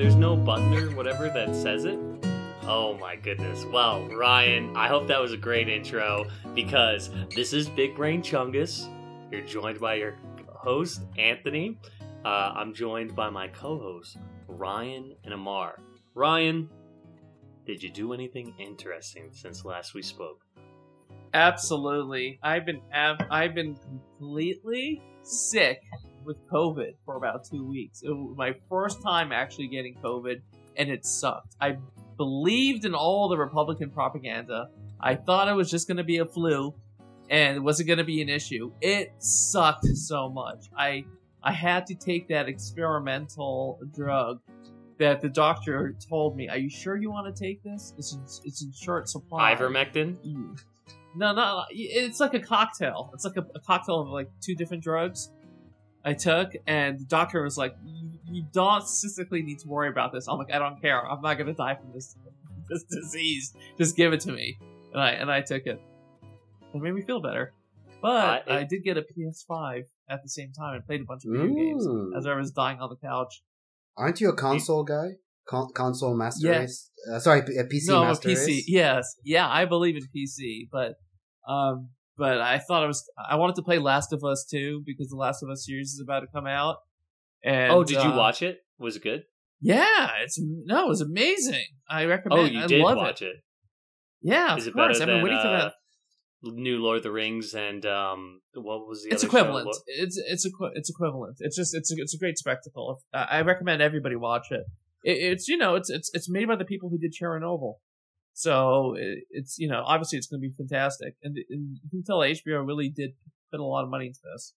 there's no button or whatever that says it. Oh my goodness. Well, Ryan, I hope that was a great intro because this is Big Brain Chungus. You're joined by your host, Anthony. Uh, I'm joined by my co hosts, Ryan and Amar. Ryan, did you do anything interesting since last we spoke? Absolutely. I've been ab- I've been completely sick with COVID for about two weeks. It was my first time actually getting COVID, and it sucked. I believed in all the Republican propaganda. I thought it was just going to be a flu, and it wasn't going to be an issue. It sucked so much. I I had to take that experimental drug that the doctor told me. Are you sure you want to take this? It's in, it's in short supply. Ivermectin? Mm. No, no, it's like a cocktail. It's like a, a, cocktail of like two different drugs I took, and the doctor was like, "You don't statistically need to worry about this." I'm like, "I don't care. I'm not gonna die from this this disease. Just give it to me." And I and I took it. It made me feel better. But uh, it, I did get a PS5 at the same time and played a bunch of video games as I was dying on the couch. Aren't you a console guy? Con- console master yeah. race? Uh, sorry, a PC no, master a PC. Race? Yes, yeah, I believe in PC, but um, but I thought I was I wanted to play Last of Us 2 because the Last of Us series is about to come out. And oh, did uh, you watch it? Was it good? Yeah, it's no, it was amazing. I recommend. It. Oh, you I did watch it. it. Yeah, is of course. I've been waiting uh, for that. New Lord of the Rings and um, what was the? It's equivalent. It's it's equi- it's equivalent. It's just it's a, it's a great spectacle. I recommend everybody watch it. it. It's you know it's it's it's made by the people who did Chernobyl, so it's you know obviously it's going to be fantastic, and, and you can tell HBO really did put a lot of money into this.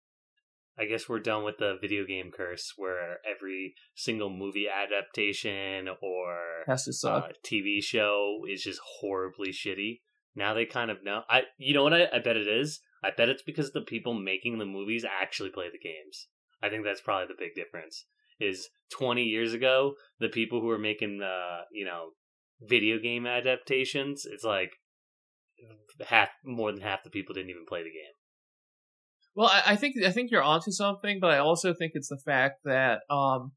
I guess we're done with the video game curse where every single movie adaptation or has to suck. Uh, TV show is just horribly shitty. Now they kind of know. I you know what I, I bet it is. I bet it's because the people making the movies actually play the games. I think that's probably the big difference. Is twenty years ago the people who were making uh you know video game adaptations, it's like half more than half the people didn't even play the game. Well, I, I think I think you're onto something, but I also think it's the fact that um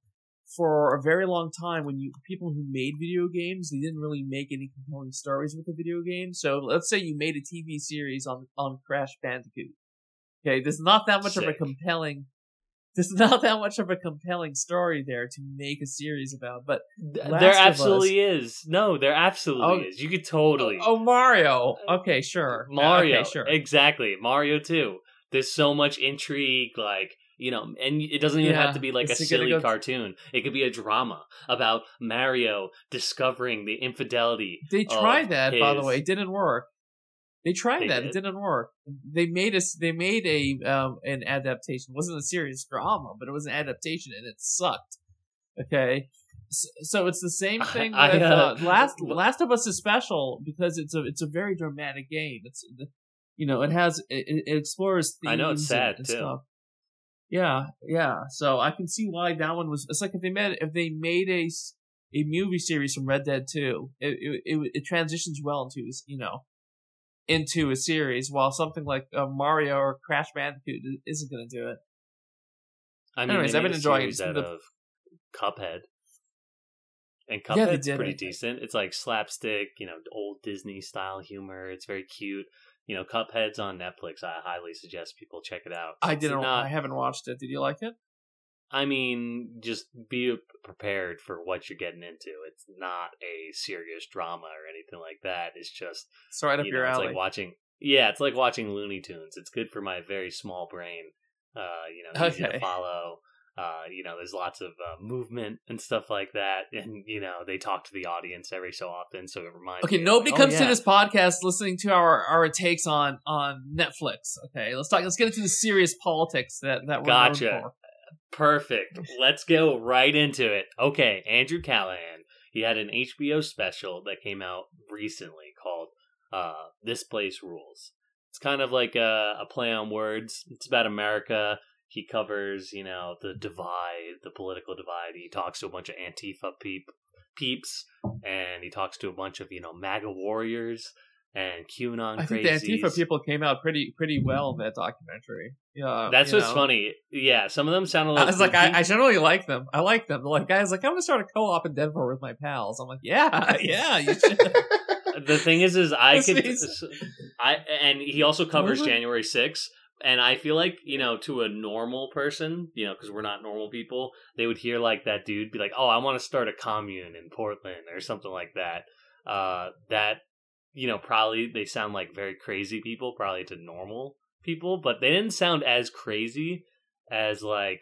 for a very long time when you people who made video games they didn't really make any compelling stories with the video game so let's say you made a tv series on on crash bandicoot okay there's not that much Sick. of a compelling there's not that much of a compelling story there to make a series about but Last there absolutely is. No there absolutely oh, is. You could totally oh, oh mario. Uh, okay sure. Mario. okay, sure. Exactly. Mario too. There's so much intrigue like you know, and it doesn't even yeah, have to be like a silly go cartoon. It could be a drama about Mario discovering the infidelity. They tried that, his... by the way. It didn't work. They tried they that. Did. It didn't work. They made us. They made a um, an adaptation. It wasn't a serious drama, but it was an adaptation, and it sucked. Okay, so, so it's the same thing I, with uh, uh, Last Last of Us is special because it's a it's a very dramatic game. It's you know it has it, it explores themes. I know it's sad and, too. Stuff. Yeah, yeah. So I can see why that one was. It's like if they made if they made a a movie series from Red Dead Two, it it, it, it transitions well into you know into a series, while something like uh, Mario or Crash Bandicoot isn't going to do it. I mean, Anyways, I've been enjoying it. Out of Cuphead, and Cuphead's yeah, pretty decent. It's like slapstick, you know, old Disney style humor. It's very cute you know, Cuphead's on Netflix. I highly suggest people check it out. I didn't. Not, I haven't watched it. Did you like it? I mean, just be prepared for what you're getting into. It's not a serious drama or anything like that. It's just it's right up you know, your alley. It's like watching. Yeah, it's like watching Looney Tunes. It's good for my very small brain. Uh, you know, easy okay. to follow. Uh, you know, there's lots of uh, movement and stuff like that, and you know they talk to the audience every so often, so it reminds. Okay, nobody like, comes oh, yeah. to this podcast listening to our our takes on on Netflix. Okay, let's talk. Let's get into the serious politics that that we're gotcha. Perfect. Let's go right into it. Okay, Andrew Callaghan. He had an HBO special that came out recently called uh, "This Place Rules." It's kind of like a, a play on words. It's about America he covers, you know, the divide, the political divide. He talks to a bunch of Antifa peep, peeps, and he talks to a bunch of, you know, MAGA warriors. And QAnon. I think the. Antifa people came out pretty pretty well in that documentary. Yeah, That's what's know. funny. Yeah, some of them sound a I little. was like, I, I generally like them. I like them. They're like, guys, like, I'm gonna start a co-op in Denver with my pals. I'm like, yeah, yeah, you should. the thing is, is I could, I and he also covers January 6th, and I feel like you know, to a normal person, you know, because we're not normal people, they would hear like that dude be like, "Oh, I want to start a commune in Portland" or something like that. Uh, that you know, probably they sound like very crazy people, probably to normal people, but they didn't sound as crazy as like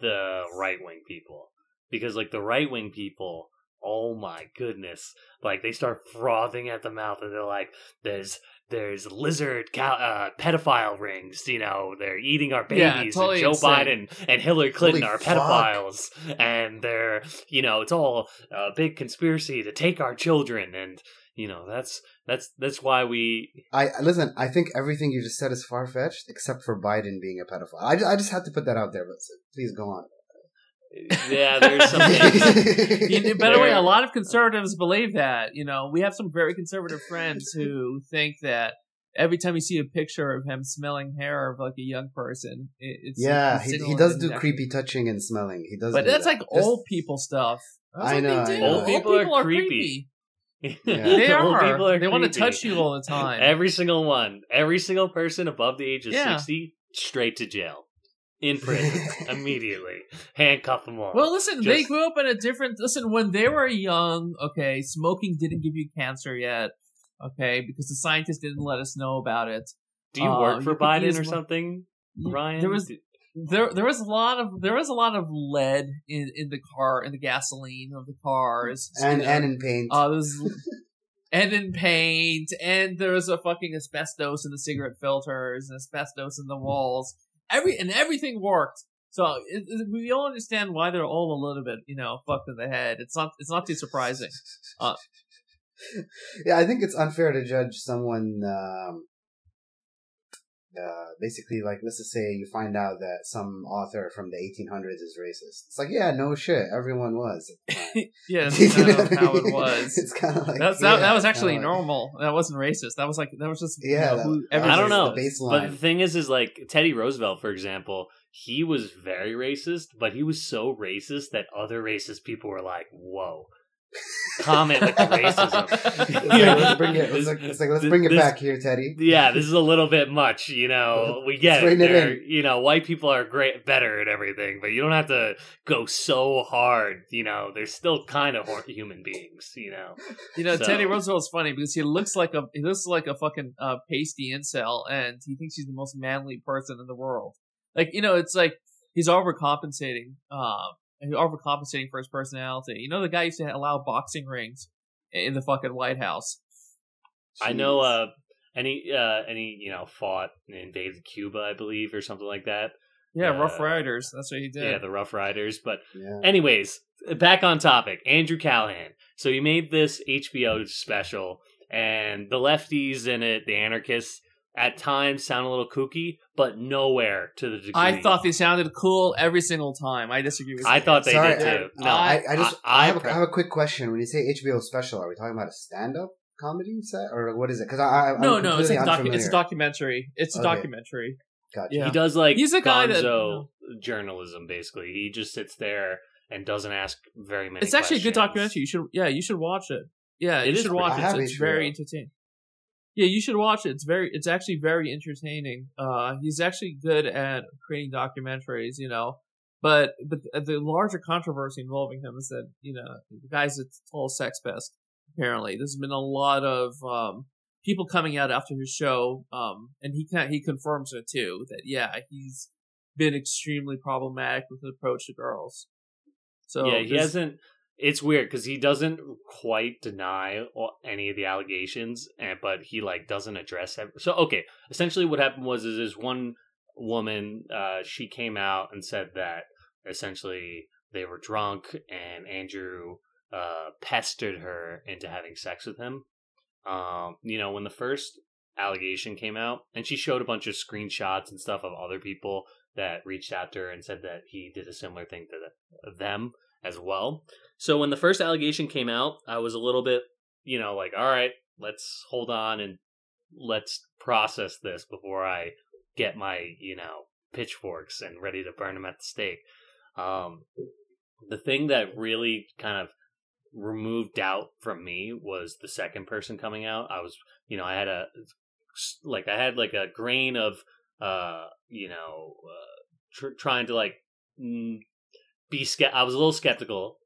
the right wing people because like the right wing people oh my goodness like they start frothing at the mouth and they're like there's there's lizard cow, uh, pedophile rings you know they're eating our Yeah, babies totally and joe insane. biden and hillary clinton Holy are fuck. pedophiles and they're you know it's all a big conspiracy to take our children and you know that's that's that's why we I listen. I think everything you just said is far fetched, except for Biden being a pedophile. I, I just had to put that out there, but please go on. Uh, yeah there's some You- by the way, a lot of conservatives believe that. You know, we have some very conservative friends who think that every time you see a picture of him smelling hair of like a young person, it, it's yeah, he, he does do he's creepy touching and smelling. He does, But do that's that. like Just- old people stuff. That's I what know, They I know. Old people are creepy. Yeah. They are. people are they want to touch you all the time. Every single one. Every single person above the age of Yeah. 60, straight to jail. In prison. immediately. Handcuff them all. Well, listen, they grew up in a different. Listen, when they were young, okay, smoking didn't give you cancer yet, okay, because the scientists didn't let us know about it. Do you uh, work for you could use Biden or something, Ryan? There was there there was a lot of there was a lot of lead in in the car in the gasoline of the cars and you know. and in paint. uh, there's and in paint and there was a fucking asbestos in the cigarette filters and asbestos in the walls. Every and everything worked. So it, it- we all understand why they're all a little bit you know fucked in the head. It's not it's not too surprising. yeah, I think it's unfair to judge someone. Um, uh, basically, like let's just say you find out that some author from the 1800s is racist. It's like, yeah, no shit, everyone was. Yeah, that's kind of how it was. it's kind of like That's, that, yeah, that was actually kinda like- normal. That wasn't racist. That was like that was just you Yeah, know, that- who that I don't know. The. But the thing is, is like Teddy Roosevelt, for example, he was very racist, but he was so racist that other racist people were like, "Whoa." Comment with the racism. it's like, let's bring it. It's like, it's like let's bring it This- back here, Teddy. yeah, this is a little bit much, you know. We get it. it in. You know, white people are great, better at everything, but you don't have to go so hard. You know, they're still kind of human beings. You know, You know, So- Teddy Roosevelt's funny because he looks like a he looks like a fucking uh, pasty incel, and he thinks he's the most manly person in the world. Like you know, it's like he's overcompensating. Um, he's overcompensating for his personality. You know, the guy used to allow boxing rings in the fucking White House. I know. Uh, any, uh, any, you know, fought and invaded Cuba, I believe, or something like that. Yeah, Uh, Rough Riders. That's what he did. Yeah, the Rough Riders. But yeah. Anyways, back on topic. Andrew Callaghan. So he made this HBO special, and the lefties in it, the anarchists, at times sound a little kooky, but nowhere to the degree. I thought they sounded cool every single time. I disagree with I you. thought they Sorry, did I- too. No, I, I just I, I- have a, I- I have a quick question. When you say HBO special, are we talking about a stand-up comedy set or what is it? Because I, I I'm no, no, it's a docu- it's a documentary. It's a Okay. documentary. Gotcha. Yeah. he does like He's a guy that- gonzo journalism. Basically, he just sits there and doesn't ask very many. It's actually a good documentary. You should, yeah, you should watch it. Yeah, It you should watch it. I It's HBO. very entertaining. Yeah, you should watch it. It's very, it's actually very entertaining. Uh, he's actually good at creating documentaries, you know. But but the larger controversy involving him is that you know the guy's a total sex pest. Apparently, there's been a lot of um, people coming out after his show, um, and he can he confirms it too that yeah he's been extremely problematic with his approach to girls. So yeah, he hasn't. It's weird because he doesn't quite deny any of the allegations, and but he like doesn't address it. So okay, essentially what happened was is this one woman, uh, she came out and said that essentially they were drunk and Andrew uh, pestered her into having sex with him. Um, you know, when the first allegation came out, and she showed a bunch of screenshots and stuff of other people that reached out to her and said that he did a similar thing to them as well. So when the first allegation came out, I was a little bit, you know, like, all right, let's hold on and let's process this before I get my you know pitchforks and ready to burn them at the stake. Um, the thing that really kind of removed doubt from me was the second person coming out. I was, you know, I had a like I had like a grain of uh, you know, uh, tr- trying to like mm, be ske- I was a little skeptical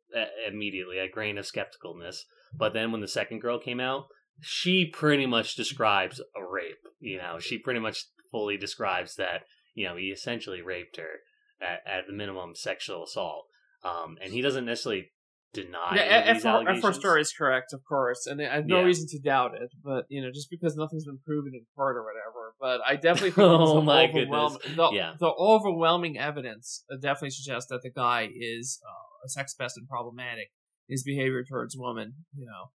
immediately, a grain of skepticalness. But then when the second girl came out, she pretty much describes a rape. You know, she pretty much fully describes that. You know, he essentially raped her at, at the minimum sexual assault. Um, and he doesn't necessarily deny. Yeah, these if, our, if our story is correct, of course, and I have no Yeah. reason to doubt it. But you know, just because nothing's been proven in court or whatever, but I definitely think Oh my goodness. the, Yeah. the overwhelming evidence definitely suggests that the guy is uh, a sex pest and problematic. His behavior towards women, you know,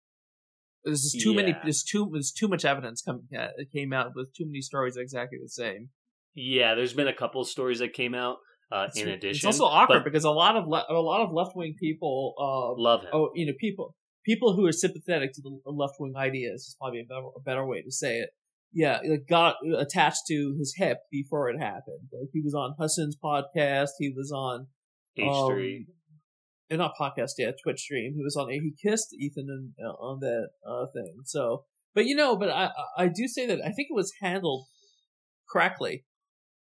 there's just too many. There's too there's too much evidence coming uh, that came out with too many stories exactly the same. Yeah, there's been a couple of stories that came out. Uh, It's, in it's also awkward but because a lot of le- a lot of left wing people uh, love him. oh, you know, people people who are sympathetic to the left wing ideas is probably a better, a better way to say it. Yeah, like got attached to his hip before it happened. Like he was on Hasan's podcast. He was on H3. um, and not podcast, yeah, Twitch stream. He was on. He kissed Ethan and, uh, on that uh, thing. So, but you know, but I I do say that I think it was handled correctly.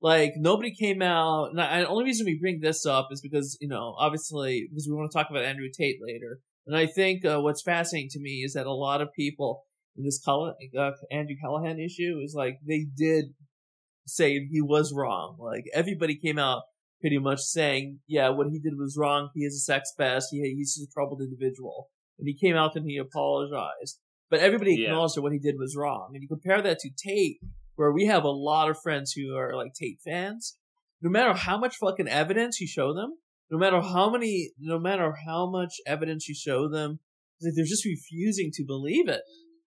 Like nobody came out. And I, the only reason we bring this up is because you know, obviously, because we want to talk about Andrew Tate later. And I think uh, what's fascinating to me is that a lot of people in this Cull- uh, Andrew Callaghan issue is like they did say he was wrong. Like everybody came out pretty much saying, yeah, what he did was wrong. He is a sex pest. He, he's a troubled individual. And he came out and he apologized. But everybody Yeah. acknowledged that what he did was wrong. And you compare that to Tate, where we have a lot of friends who are like Tate fans. No matter how much fucking evidence you show them, no matter how many, no matter how much evidence you show them, like they're just refusing to believe it.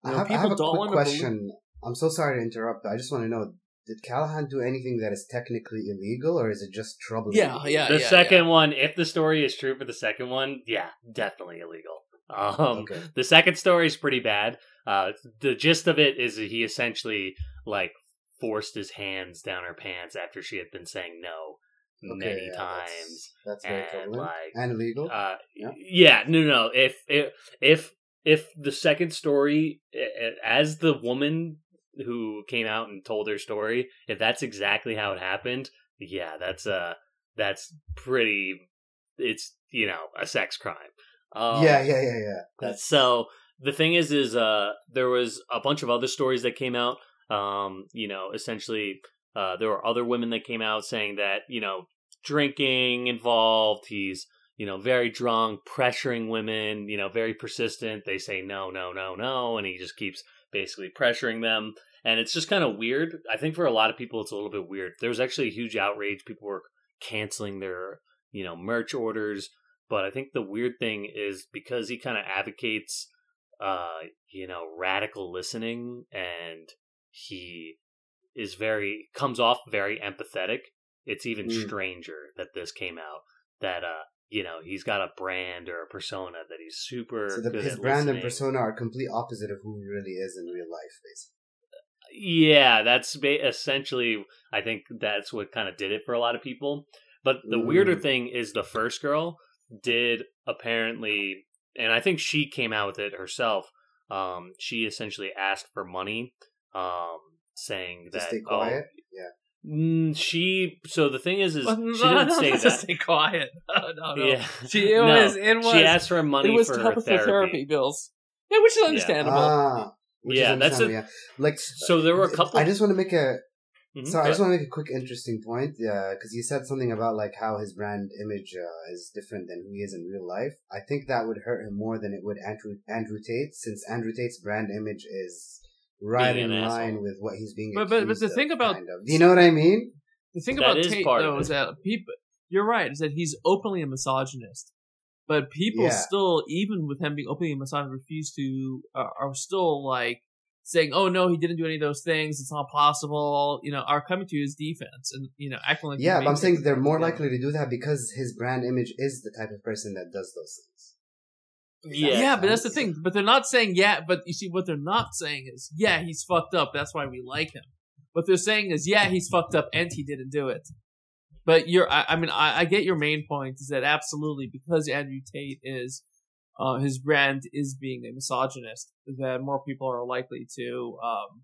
You I know, have, I have a don't quick wanna believe- question. I'm so sorry to interrupt, but I just want to know: Did Callaghan do anything that is technically illegal, or is it just troubling? Yeah, yeah, the yeah, second one, if the story is true for the second one, yeah, definitely illegal. Um, Okay. The second story is pretty bad. Uh, the gist of it is that he essentially like forced his hands down her pants after she had been saying no Okay, many yeah, times. That's, that's very and like and illegal. uh, Yeah. yeah, no, no. If if if if the second story, as the woman who came out and told her story, if that's exactly how it happened, yeah, that's uh that's pretty. It's you know a sex crime. Um, yeah, yeah, yeah, yeah. That's so the thing is, is uh, there was a bunch of other stories that came out. Um, you know, essentially, uh, there were other women that came out saying that you know drinking involved. He's you know very drunk, pressuring women. You know, very persistent. They say no, no, no, no, and he just keeps basically pressuring them. And it's just kind of weird. I think for a lot of people, it's a little bit weird. There was actually a huge outrage. People were canceling their you know merch orders. But I think the weird thing is because he kind of advocates, uh, you know, radical listening, and he is very comes off very empathetic. It's even Mm. stranger that this came out that uh, you know, he's got a brand or a persona that he's super so the, his brand and persona are complete opposite of who he really is in real life, basically. Yeah, that's ba- essentially. I think that's what kind of did it for a lot of people. But the weirder Mm. thing is the first girl did apparently, and I think she came out with it herself. Um, she essentially asked for money, um, saying To that stay oh, quiet. yeah. mm, she. So the thing is, is Well, she didn't no, say just that. stay quiet. No, no, no. Yeah, She it No, was it was she asked for money it was for her therapy. her therapy bills. Yeah, which is understandable. Ah, which is Yeah, that's a- yeah. Like So there were a couple. I just want to make a Mhm, Sorry, I just want to make a quick interesting point. because you said something about like how his brand image uh, is different than who he is in real life. I think that would hurt him more than it would Andrew Andrew Tate, since Andrew Tate's brand image is right in line asshole. with what he's being. But- but- but accused the of, thing about- kind of. do you know what I mean? The thing That about is Tate part though is that people you're right, is that he's openly a misogynist. But people Yeah. still, even with him being openly a misogynist, refuse to uh, are still like saying, "Oh no, he didn't do any of those things. It's not possible." You know, are coming to his defense and you know acting like Yeah, but I'm saying they're more Yeah. likely to do that because his brand image is the type of person that does those things. Yeah. Yeah, but that's the thing. But they're not saying yeah. But you see, what they're not saying is yeah, he's fucked up. That's why we like him. What they're saying is yeah, he's fucked up and he didn't do it. But you're, I, I mean, I, I get your main point is that absolutely because Andrew Tate is, uh, his brand is being a misogynist, that more people are likely to, um,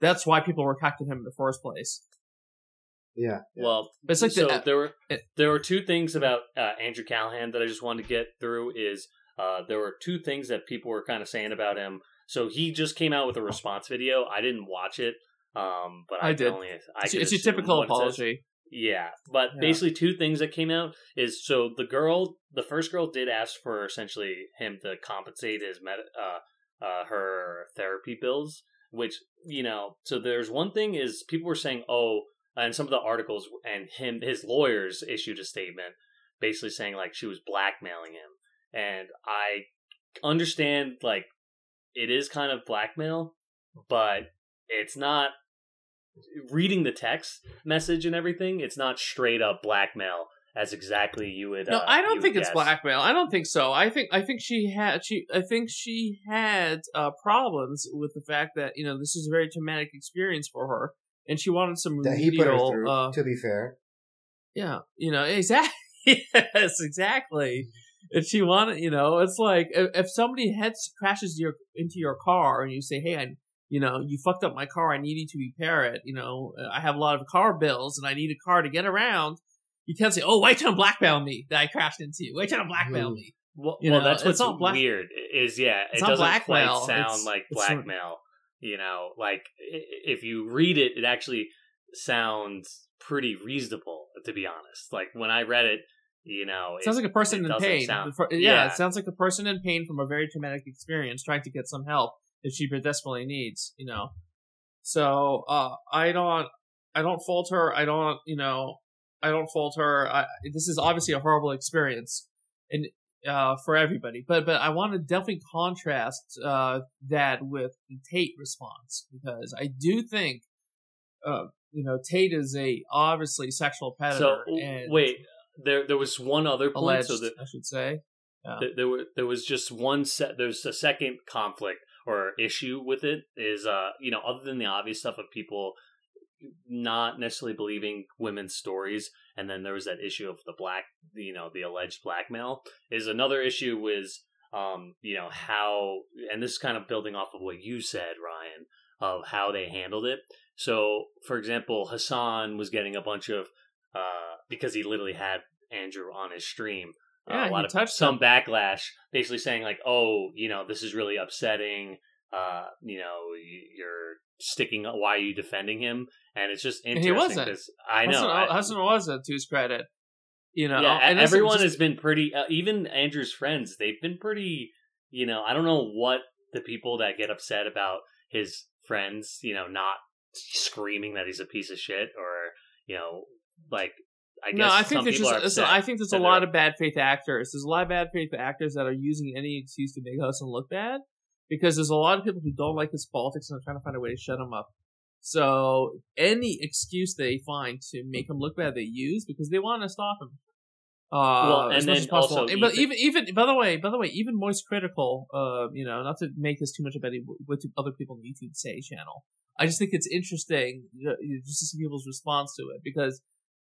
that's why people were rejected him in the first place. Yeah. yeah. Well, But it's like so the- there were it- there were two things about uh, Andrew Callaghan that I just wanted to get through. Is uh, there were two things that people were kind of saying about him. So he just came out with a response video. I didn't watch it, um, but I, I did. Only, I It's, it's typical what it says. apology. Yeah, but Yeah. basically two things that came out is so the girl, the first girl did ask for essentially him to compensate his med, uh, uh, her therapy bills, which you know. So there's one thing is people were saying, oh, and some of the articles and him, his lawyers issued a statement basically saying like she was blackmailing him, and I understand like it is kind of blackmail, but it's not reading the text message and everything, it's not straight up blackmail as exactly you would. No, uh, I don't think it's guess. blackmail. I don't think so. I think I think she had she I think she had uh, problems with the fact that you know this is a very traumatic experience for her, and she wanted some that he put her through. Uh, to be fair, yeah, you know exactly. yes, exactly. And she wanted, you know, it's like if, if somebody heads crashes your into your car and you say, "Hey, I, you know, you fucked up my car. I need you to repair it. You know, I have a lot of car bills and I need a car to get around." You can't say, "Oh, wait till blackmail me that I crashed into you. Wait till blackmail Mhm. me." Well, You well know, that's what's black- weird. Is yeah, It's it doesn't blackmail, quite sound it's- like blackmail. You know, like if you read it, it actually sounds pretty reasonable. To be honest, like when I read it, you know, It sounds like a person in pain. sound- yeah, yeah. it sounds like a person in pain from a very traumatic experience trying to get some help that she desperately needs. You know, so uh, I don't, I don't fault her. I don't, you know, I don't fault her. I, this is obviously a horrible experience, and uh, for everybody. But but I want to definitely contrast uh, that with the Tate response because I do think. Uh, you know, Tate is a obviously sexual predator. So and wait, there there was one other point. alleged, So that I should say. There, there were there was just one set. There's a second conflict or issue with it. Is uh you know other than the obvious stuff of people not necessarily believing women's stories, and then there was that issue of the black you know the alleged blackmail. Is another issue was um you know how and this is kind of building off of what you said Ryan of how they handled it. So for example, Hasan was getting a bunch of uh because he literally had Andrew on his stream uh, Yeah, a lot he of touched some backlash, basically saying like, "Oh, you know, this is really upsetting. Uh, you know, you're sticking. Why are you defending him?" And it's just interesting wasn't. because I know, Hasan, I- wasn't to his credit. You know, yeah, and everyone just- has been pretty. Uh, even Andrew's friends, they've been pretty. You know, I don't know what the people that get upset about his friends, you know, not screaming that he's a piece of shit or you know, like. I guess no, I think there's just so. I think there's a lot of bad faith actors. There's a lot of bad faith actors that are using any excuse to make Hasan look bad because there's a lot of people who don't like his politics and are trying to find a way to shut him up. So any excuse they find to make him look bad, they use because they want to stop him. Uh, Well, as and much then as possible. but even even by the way, by the way, even MoistCr1tikal, uh, you know, not to make this too much about what other people on the YouTube say channel. I just think it's interesting uh, just to see people's response to it because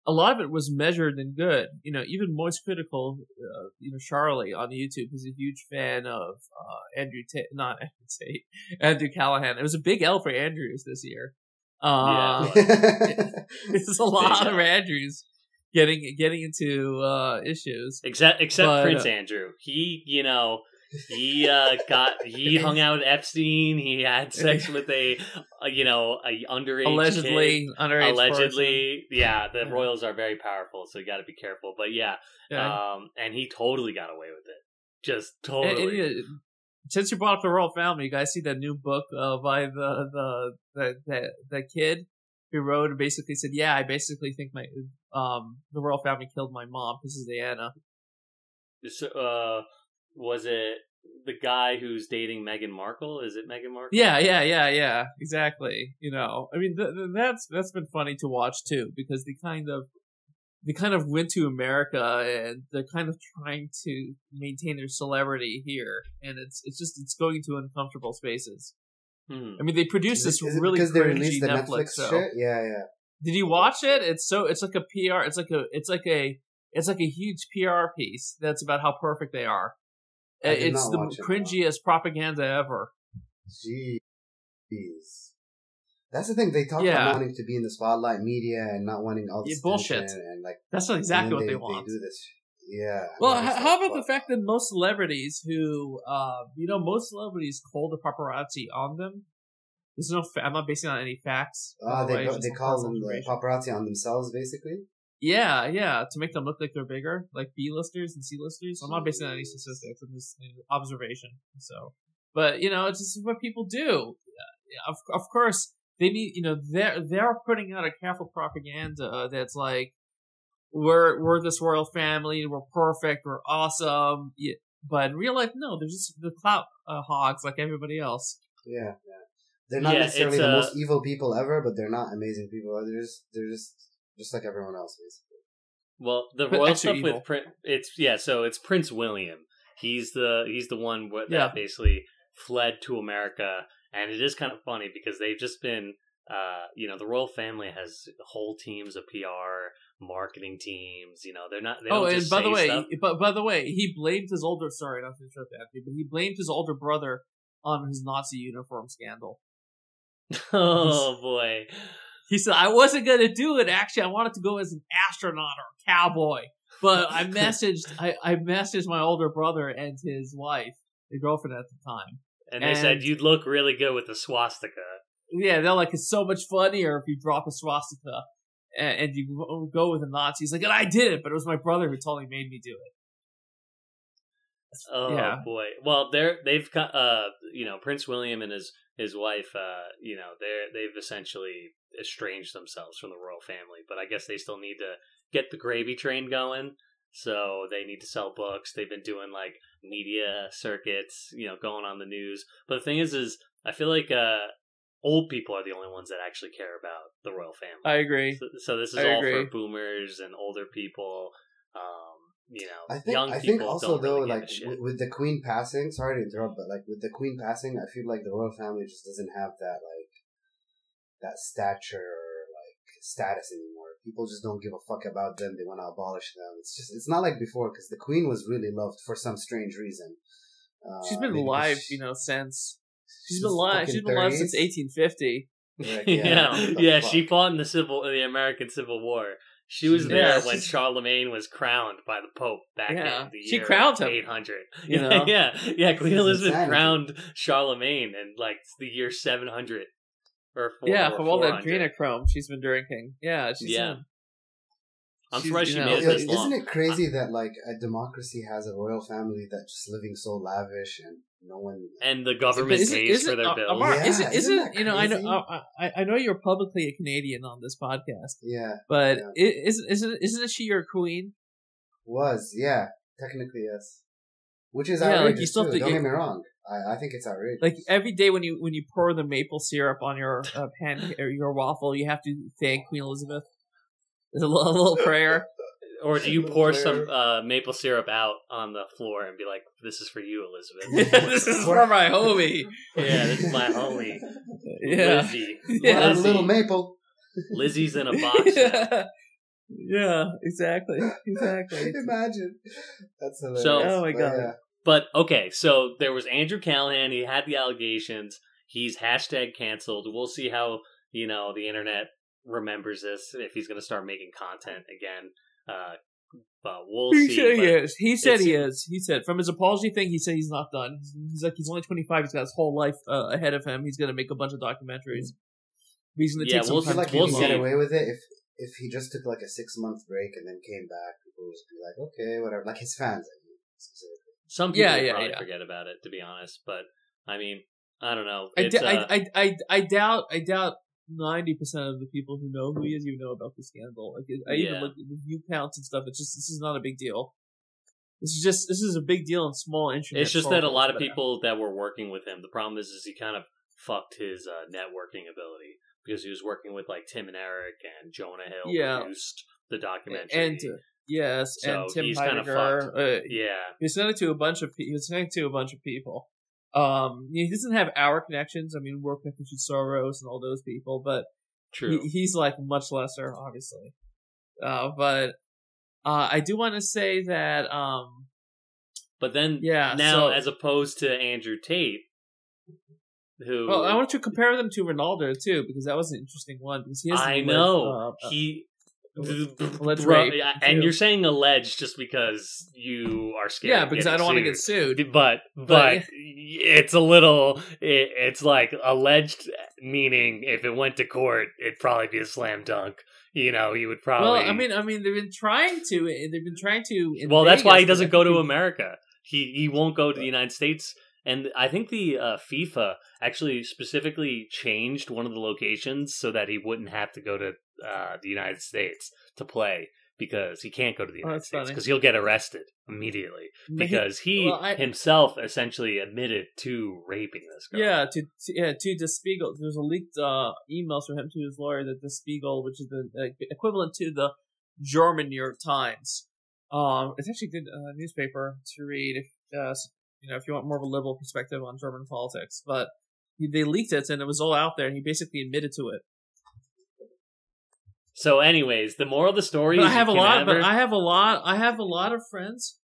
a lot of it was measured and good. You know, even MoistCr1tikal, uh, you know, Charlie on YouTube is a huge fan of uh, Andrew Tate, not Andrew Tate, Andrew Callaghan. It was a big L for Andrews this year. Uh, There's a lot of Andrews getting getting into uh, issues. Except except But, Prince uh, Andrew. He, you know, he uh got he hung out with Epstein. He had sex with a, uh, you know, a underage Allegedly, kid. underage Allegedly, yeah. The royals are very powerful, so you got to be careful. But yeah. Yeah. um, and he totally got away with it. Just totally. and, uh, since you brought up the royal family, you guys see that new book uh, by the the the the, the kid who wrote and basically said, "Yeah, I basically think my um the royal family killed my mom. This is Diana." So, uh, was it the guy who's dating Meghan Markle? Is it Meghan Markle? Yeah, yeah, yeah, yeah. Exactly. You know, I mean, th- th- that's that's been funny to watch too because they kind of they kind of went to America and they're kind of trying to maintain their celebrity here, and it's it's just it's going to uncomfortable spaces. Hmm. I mean, they produced this it really because they cringy released the Netflix, Netflix show. shit. Yeah, yeah. Did you watch it? It's so it's like a PR. It's like a it's like a it's like a huge PR piece that's about how perfect they are. It's the watch it, no. cringiest propaganda ever. Jeez. That's the thing. They talk Yeah. about wanting to be in the spotlight, media, and not wanting all this Yeah, bullshit. And like That's not exactly what they, they, want. do this. Yeah. Well, h- how about the fact that most celebrities who, uh, you know, most celebrities call the paparazzi on them. There's no, fa- I'm not basing on any facts. Ah, they way, they call them the paparazzi on themselves, basically. Yeah, yeah, to make them look like they're bigger, like B-listers and C-listers. I'm not basing on any statistics. I'm just you know, observation. So, but you know, it's just what people do. Yeah, Of of course, they need. You know, they're they're putting out a careful propaganda that's like, we're we're this royal family, we're perfect, we're awesome. Yeah, but in real life, no, they're just the clout uh, hogs like everybody else. Yeah, yeah. They're not Yeah, necessarily the uh, most evil people ever, but they're not amazing people. They're just they're just just like everyone else, basically. Well, the But royal extra stuff evil. with Prince, it's yeah. So it's Prince William. He's the he's the one wh- that Yeah. basically fled to America, and it is kind of funny because they've just been, uh, you know, the royal family has whole teams of PR, marketing teams. You know, they're not. They oh, don't and just by the way, stuff. but by the way, he blamed his older sorry, not to interrupt Anthony, but he blamed his older brother on his Nazi uniform scandal. oh boy, He said, "I wasn't gonna do it. Actually, I wanted to go as an astronaut or a cowboy, but I messaged, I, I messaged my older brother and his wife, the girlfriend at the time. and they said you'd look really good with a swastika. Yeah, they're like, it's so much funnier if you drop a swastika." And, and you go- go with a Nazi. He's like, and I did it, but it was my brother who totally made me do it. Oh Yeah. boy. Well, they're they've got uh you know Prince William and his his wife uh you know they're they've essentially estranged themselves from the royal family, but I guess they still need to get the gravy train going. So they need to sell books. They've been doing like media circuits, you know, going on the news. But the thing is, is I feel like uh old people are the only ones that actually care about the royal family. I agree. So, so this is I all agree. for boomers and older people. Um, you know, I think young I people think also don't though, really give a like shit. with, with the queen passing. Sorry to interrupt, but like with the queen passing, I feel like the royal family just doesn't have that like that stature or like status anymore. People just don't give a fuck about them. They want to abolish them. It's just it's not like before because the queen was really loved for some strange reason. Uh, She's been alive, because you know, since she's she's been alive. She's been alive since 1850. Like, yeah, yeah, yeah, she fought in the civil, in the American Civil War. She was there Yeah, when Charlemagne was crowned by the Pope back Yeah, in the she year crowned him, eight hundred. you yeah, know? yeah, yeah. Queen Elizabeth insanity. crowned Charlemagne in like the year seven hundred or four. yeah, or from all that 400. adrenochrome she's been drinking. Yeah, she's Yeah. in. I'm she's, surprised she know, made it Yeah, this long. isn't it crazy that like a democracy has a royal family that's just living so lavish and no one And the government isn't- pays isn't- for their uh, bills. Amar, Yeah, isn't, isn't isn't, you know? I know. crazy? I, I I know you're publicly a Canadian on this podcast, yeah but Yeah. i- isn't isn't isn't she your queen? was yeah technically yes which is Yeah, like, outrageous you still too. to don't get- get me wrong I, I think it's outrageous Like every day when you when you pour the maple syrup on your uh, pan or your waffle, you have to thank Queen Elizabeth. There's a little, a little prayer. Or do you pour prayer. some uh, maple syrup out on the floor and be like, "This is for you, Elizabeth"? this is for my homie. yeah, this is my homie, Yeah. Lizzie. Yeah. What a Lizzie. little maple Lizzie's in a box. now. yeah. yeah, exactly, exactly. imagine that's hilarious So- Oh my But God. yeah. But okay, so there was Andrew Callaghan. He had the allegations. He's hashtag canceled. We'll see how you know the internet remembers this if he's going to start making content again. Uh, but we'll He see. said he is. He said he is. He said from his apology thing. He said he's not done. He's, he's like he's only twenty five. He's got his whole life uh, ahead of him. He's gonna make a bunch of documentaries. He's gonna Yeah, take some we'll I feel time like he we'll can develop. get away with it if if he just took like a six month break and then came back. People would just be like, okay, whatever. Like his fans, I mean, specifically. Some people Yeah, will yeah, probably yeah. forget about it, to be honest. But I mean, I don't know. I, It's, d- uh, I, I, I, I doubt I doubt ninety percent of the people who know who he is even know about the scandal. Like I even Yeah. look at the view counts and stuff. It's just this is not a big deal. This is just this is a big deal in small internet. it's just that a lot of people that were working with him. The problem is, is he kind of fucked his uh, networking ability because he was working with like Tim and Eric and Jonah Hill Yeah. produced the documentary. and uh, yes, So and Tim Heidecker. Uh, yeah, he sending it to a bunch of he was sending it to a bunch of people. Um, he doesn't have our connections. I mean, we're connected to Soros and all those people, but true. he, he's like much lesser, obviously. Uh, but uh, I do want to say that um, but then yeah. now, so, as opposed to Andrew Tate, who well, I want to compare them to Ronaldo too because that was an interesting one because he has I know uh, he. Bro, rape, and too. you're saying alleged just because you are scared. yeah because I don't want to get sued. but but it's a little it, it's like alleged meaning if it went to court it'd probably be a slam dunk you know he would probably Well, I mean, I mean, they've been trying to. They've been trying to. well that's why he doesn't go to america he he won't go to the united states and i think the uh, fifa actually specifically changed one of the locations so that he wouldn't have to go to uh, the united states to play because he can't go to the Oh, united that's states because he'll get arrested immediately because he well, I- himself essentially admitted to raping this girl. Yeah, to, to yeah to the Spiegel. There's a leaked uh, emails from him to his lawyer that the Spiegel, which is the uh, equivalent to the German New York Times. Um, it's actually a good uh, newspaper to read if uh, you know if you want more of a liberal perspective on German politics. But he, they leaked it and it was all out there, and he basically admitted to it. So, anyways, the moral of the story But is I have a lot. But I have a lot. I have a lot of friends.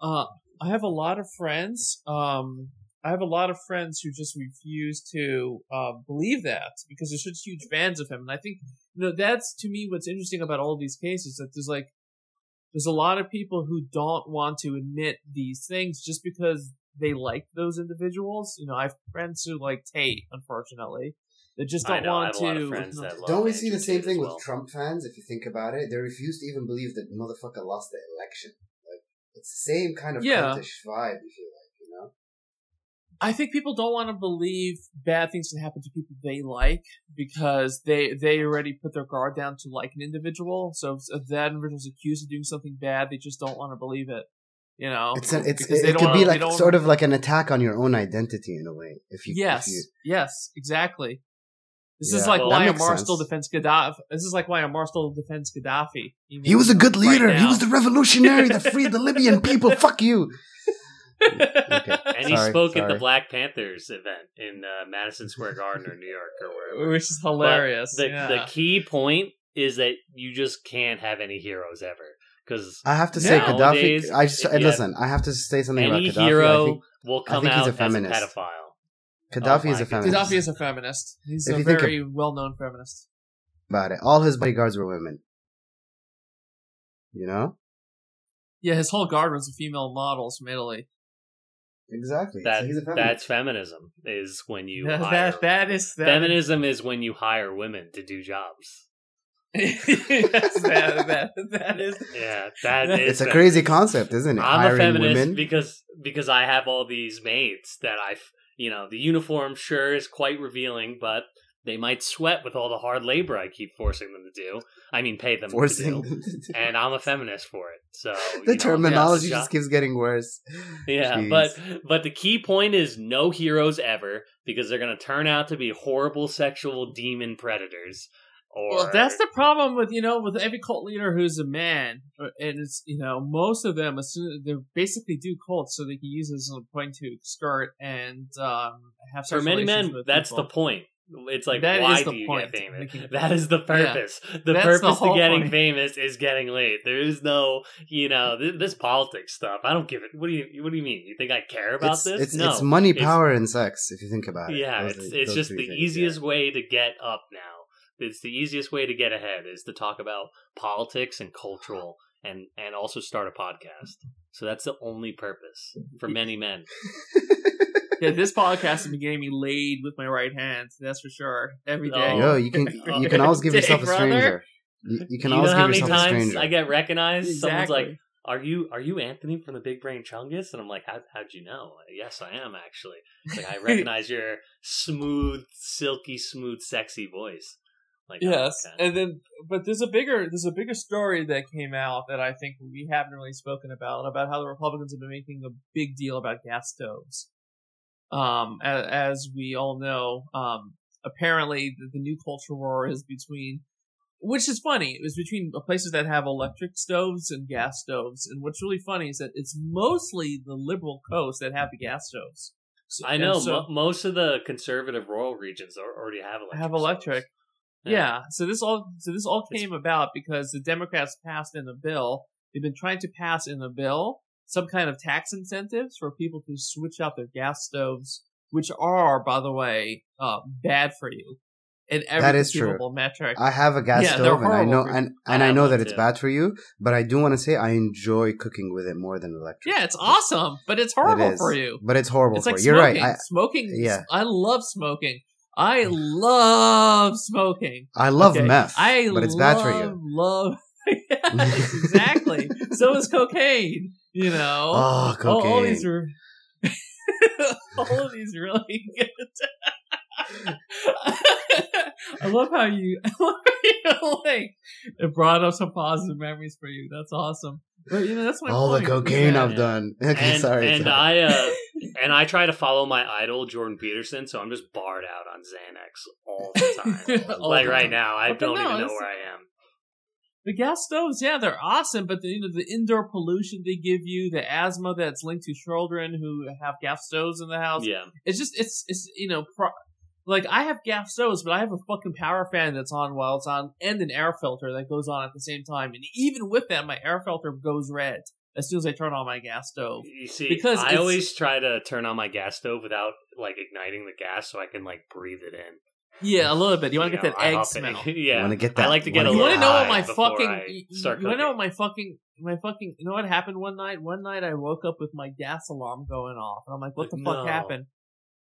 Uh, I have a lot of friends. Um, I have a lot of friends who just refuse to uh, believe that because they're such huge fans of him, and I think you know, that's to me what's interesting about all of these cases. That there's like there's a lot of people who don't want to admit these things just because they like those individuals. You know, I have friends who like Tate, unfortunately, that just don't know, want have a lot of to. friends that Don't we see the same thing as with. Trump fans? If you think about it, they refuse to even believe that motherfucker lost the election. Like it's the same kind of Yeah. cultish vibe. You feel like you know. I think people don't want to believe bad things can happen to people they like because they they already put their guard down to like an individual. So if that individual's accused of doing something bad, they just don't want to believe it. You know, It's an, it's it, it could wanna- be like sort of like an attack on your own identity in a way. If you yes, if you, yes, exactly. This is like well, why that makes Amar still defends Gaddafi. This is like why Amar still defends Gaddafi. he was a good right leader. he was the revolutionary that freed the Libyan people. Fuck you. Okay. And he Sorry, spoke at the Black Panthers event in uh, Madison Square Garden or New York or wherever. Which is hilarious. The yeah. the key point is that you just can't have any heroes ever because I have to say, Gaddafi. I just if and you have listen. I have to say something about Gaddafi. hero I think will I come think he's out a as a feminist. pedophile. Gaddafi Oh is a feminist. Gaddafi is a feminist. He's If a you think very well-known feminist. about it. All his bodyguards were women. You know Yeah, his whole guard was female models from Italy. exactly. That so he's a feminist. that's feminism. Is when you That, hire that, that is that feminism is when you hire women to do jobs. yes, that, that, that is. Yeah, that is. it's a feminism. crazy concept, isn't it? I'm Hiring a feminist women. because because I have all these maids that I, you know, the uniform sure is quite revealing, but they might sweat with all the hard labor I keep forcing them to do. I mean, pay them forcing to do. them to do- And I'm a feminist for it. So the you know, terminology yes, just keeps getting worse. yeah, Jeez. but but the key point is no heroes ever because they're going to turn out to be horrible sexual demon predators. Or Well, that's the problem with you know with every cult leader who's a man, uh, and it's you know most of them as soon they basically do cults so they can use it as a point to skirt and um, have for sex many men. with That's people. the point. It's like That why is the do you point. get famous? That is the purpose. The That's purpose the to getting point. famous is getting laid. There is no, you know, this, this politics stuff. I don't give it. What do you What do you mean? You think I care about it's, this? It's, no. it's money, It's- power, and sex. If you think about it. Yeah, Those it's are- it's just the things, easiest yeah. way to get up now. It's the easiest way to get ahead is to talk about politics and cultural and and also start a podcast. So that's the only purpose for many men. Yeah, this podcast has been getting me laid with my right hand. That's for sure. Every day. Oh. Yo, you can you can always give yourself a brother. stranger. You, you can you always know how give many yourself a times stranger. I get recognized? Someone's like, "Are you are you Anthony from the Big Brain Chungus?" And I'm like, How, "How'd you know?" Yes, I am actually. It's like I recognize your smooth, silky smooth, sexy voice. Like, Yes, okay. and then but there's a bigger there's a bigger story that came out that I think we haven't really spoken about about how the Republicans have been making a big deal about gas stoves. Um, as, as we all know, um, apparently the, the new culture war is between which is funny. It was between places that have electric stoves and gas stoves, and what's really funny is that it's mostly the liberal coast that have the gas stoves. So- I know so- mo- most of the conservative rural regions already have electric. have electric. stoves. Yeah. So this all so this all It's- came about because the Democrats passed in a bill. They've been trying to pass in a bill some kind of tax incentives for people to switch out their gas stoves, which are, by the way, uh, bad for you in every That is true. metric. I have a gas Yeah, stove, and I know, and, I and I know that it's too. bad for you. But I do want to say I enjoy cooking with it more than electric. yeah, it's awesome, but it's horrible is. for you. But it's horrible It's for like you. You're smoking. right. smoking. yeah. I love smoking. I love smoking. I love Okay. meth, I but it's bad for you. Love. yes, exactly. so is cocaine. You know. Oh, cocaine. all these are. all of these really good. I love how you, I love how you like it brought up some positive memories for you. That's awesome. But you know that's my All the point, is cocaine I've done. Okay, and, sorry. and sorry. I uh, and I try to follow my idol Jordan Peterson, so I'm just barred out on Xanax all the time. All like the right time. now, I But don't no, even know where I am. The gas stoves, yeah, they're awesome, but the, you know the indoor pollution they give you, the asthma that's linked to children who have gas stoves in the house. Yeah, It's just it's it's you know pro- like I have gas stoves, but I have a fucking power fan that's on while it's on, and an air filter that goes on at the same time. And even with that, my air filter goes red as soon as I turn on my gas stove. you see, Because I always try to turn on my gas stove without like igniting the gas, so I can like breathe it in. Yeah, a little bit. You want to get that I egg smell. It. yeah, Wanna get that. I like to get a wanna You want to know what my fucking? I You, want to know what my fucking? My fucking. You know what happened one night? One night I woke up with my gas alarm going off, and I'm like, "What the fuck happened?"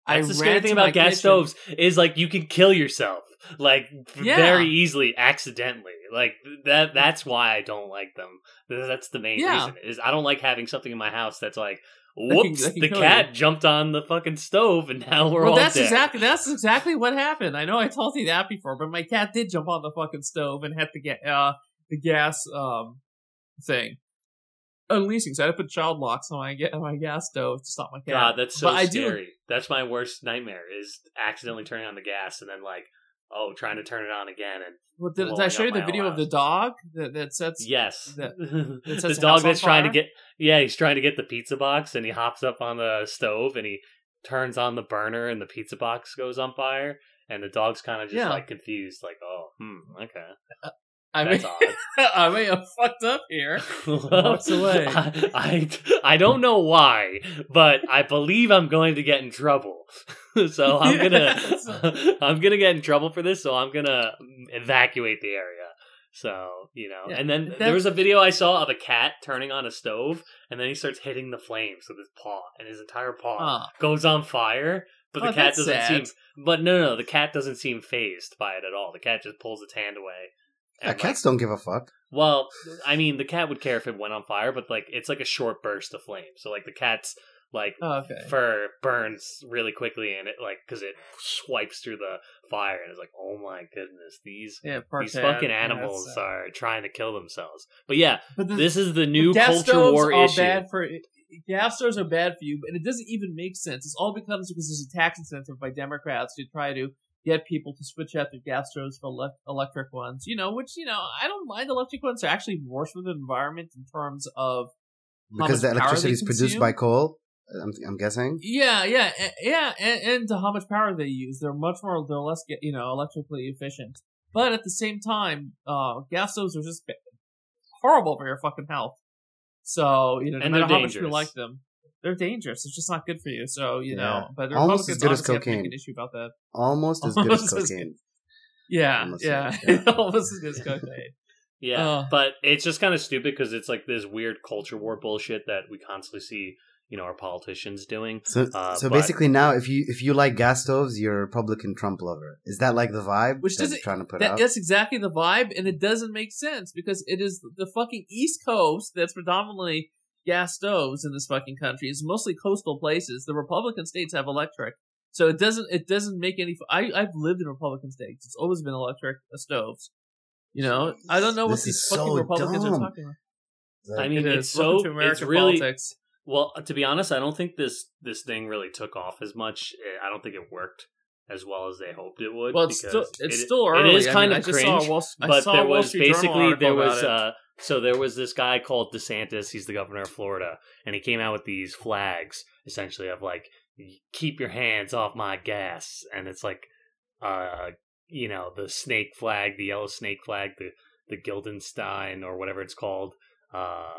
That's the scary thing about gas kitchen. stoves is like you can kill yourself like Yeah. very easily accidentally. Like that that's why I don't like them. That's the main Yeah. reason. Is I don't like having something in my house that's like whoops the cat you. jumped on the fucking stove and now we're well, all that's dead. exactly that's exactly what happened. I know I told you that before, but my cat did jump on the fucking stove and had to get uh the gas um thing unleashing. So I had to put child locks on my on my gas stove to stop my cat. God, that's so but I do scary. That's my worst nightmare is accidentally turning on the gas and then like oh trying to turn it on again and Well, did, did I show you the video of the dog that that sets? Yes. That- the sets the dog that's trying to get yeah, he's trying to get the pizza box and he hops up on the stove and he turns on the burner and the pizza box goes on fire and the dog's kind of just Yeah. like confused like, "Oh, hmm, okay." I That's mean. I may have fucked up here. Walks away. I, I I don't know why, but I believe I'm going to get in trouble. so I'm Yes. gonna I'm gonna get in trouble for this. So I'm gonna evacuate the area. So you know, Yeah, and then there was a video I saw of a cat turning on a stove, and then he starts hitting the flames with his paw, and his entire paw Ah. goes on fire. But the Oh, cat doesn't sad. seem. But no, no, the cat doesn't seem phased by it at all. The cat just pulls its hand away. Yeah, and, like, cats don't give a fuck. well, I mean, the cat would care if it went on fire, but like it's like a short burst of flame. So like the cat's like Oh, okay. fur burns really quickly, and it like because it swipes through the fire, and it's like, oh my goodness, these Yeah, these cat. fucking animals that's sad. are trying to kill themselves. But yeah, But the, this is the new gas culture war are issue. bad for gas stoves are bad for you, and it doesn't even make sense. It's all becomes because there's a tax incentive by Democrats to try to get people to switch out their gas stoves for elec electric ones. You know, which you know I don't mind electric ones. They're actually worse for the environment in terms of Because the electricity is produced by coal. I'm, I'm guessing. yeah, yeah, a- yeah, and, and to how much power they use. They're much more, they're less, ge- you know, electrically efficient. But at the same time, uh, gas stoves are just horrible for your fucking health. So you know, no And matter they're how much you like them, they're dangerous. It's just not good for you. So you Yeah. know, but the Almost Republicans as good as obviously have to make cocaine. an issue about that. Almost as good as Almost as cocaine. Yeah, Almost, yeah, yeah. almost as good as cocaine. Yeah, Uh. but it's just kind of stupid because it's like this weird culture war bullshit that we constantly see, you know, our politicians doing. So, Uh, so but- basically, now if you if you like gas stoves, you're a Republican Trump lover. Is that like the vibe Which that doesn't- trying to put That, out? that's exactly the vibe, and it doesn't make sense because it is the fucking East Coast that's predominantly gas stoves in this fucking country. It's mostly coastal places. The Republican states have electric, so it doesn't it doesn't make any. I I've lived in Republican states. It's always been electric uh, stoves. You know, I don't know what This these fucking so Republicans dumb. are talking about. I mean, It it's so to American it's really politics. well. To be honest, I don't think this this thing really took off as much. Eh, I don't think it worked as well as they hoped it would. Well, it's because still it's it- still early. It is I kind mean, of I cringe, saw a Wall, I but saw there a Wall was Street basically there about was it. uh so there was this guy called DeSantis. He's the governor of Florida, and he came out with these flags essentially of like keep your hands off my gas, and it's like uh you know the snake flag, the yellow snake flag, the the Gildenstein or whatever it's called, uh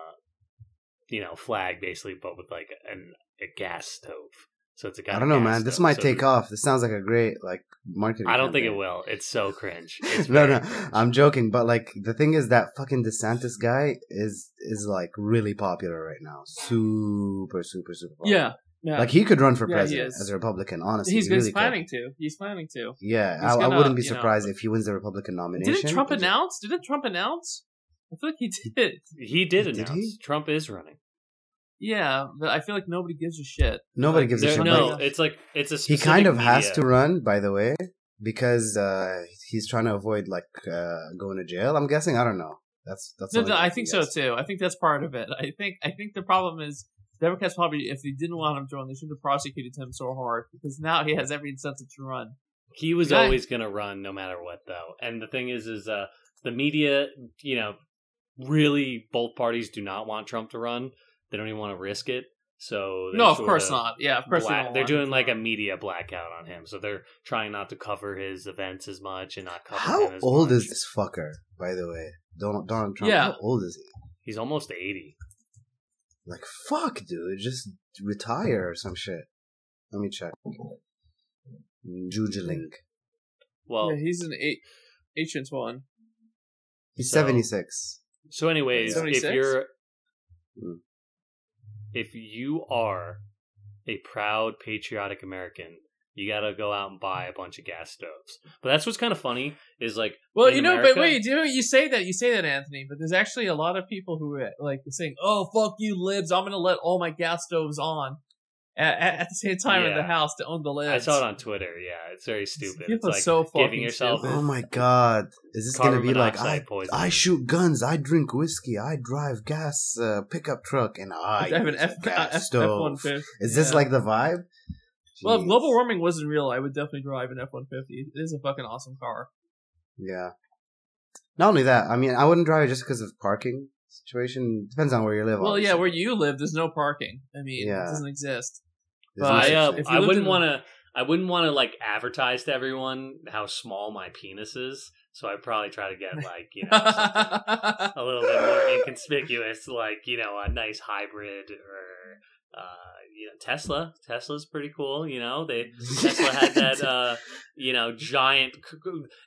you know flag basically, but with like an a gas stove. So it's a guy. I don't know, man. This might take off. This sounds like a great like marketing. I don't think it will. It's so cringe. It's no, no, cringe. I'm joking. But like the thing is that fucking DeSantis guy is is like really popular right now. Super, super, super. Popular. yeah, yeah. Like he could run for Yeah, president is. as a Republican. Honestly, he's, he really he's planning to. He's planning to. Yeah, I, gonna, I wouldn't be you know- surprised if he wins the Republican nomination. Didn't Trump announce? Didn't Trump announce? I feel like he did. He did Did announce he? Trump is running. Yeah, but I feel like nobody gives a shit. Nobody Like, gives a shit. no, it's like it's a. he kind of has to run, by the way, because uh, he's trying to avoid like uh, going to jail. I'm guessing. I don't know. That's that's. No, no, only I thing think so too. I think that's part of it. I think I think the problem is Democrats probably, if they didn't want him to run, they shouldn't have prosecuted him so hard because now he has every incentive to run. He was The guy- always going to run no matter what, though. And the thing is, is uh, the media, you know, really both parties do not want Trump to run. They don't even want to risk it. So No, of sort course not. Yeah, of course they black- don't they're doing like a media blackout on him. So they're trying not to cover his events as much and not cover How him as old much. is this fucker? By the way, Donald Donald Trump. Yeah. How old is he? He's almost eighty. Like fuck, dude. Just retire or some shit. Let me check. Jujuling. Well, yeah, he's an eight, ancient one. He's So- seventy six. So, anyways, if you're Mm. If you are a proud patriotic American, you gotta go out and buy a bunch of gas stoves. But that's what's kind of funny is like, Well, you know, America- but wait, you know, you say that, you say that, Anthony, but there's actually a lot of people who are like saying, "Oh, fuck you, libs! I'm gonna let all my gas stoves on at, at, at the same time in the house to own the libs." I saw it on Twitter. Yeah, it's very stupid. People it's are like so fucking giving yourself stupid. Oh my god. Is this gonna be like monoxide I poisoning. I shoot guns, I drink whiskey, I drive gas uh, pickup truck, and I, I have an use a F gas F stove. one fifty. Is this like the vibe? Well, if Jeez. global warming wasn't real, I would definitely drive an F one fifty. It is a fucking awesome car. Yeah. Not only that, I mean, I wouldn't drive it just because of parking situation. Depends on where you live. Well, yeah, where you live, there's no parking. I mean, Yeah. it doesn't exist. There's But no I, uh, if I wouldn't want to. I wouldn't want to like advertise to everyone how small my penis is. So I'd probably try to get like you know a little bit more inconspicuous, like you know a nice hybrid or uh, you know Tesla. Tesla's pretty cool. You know they Tesla had that uh, you know giant.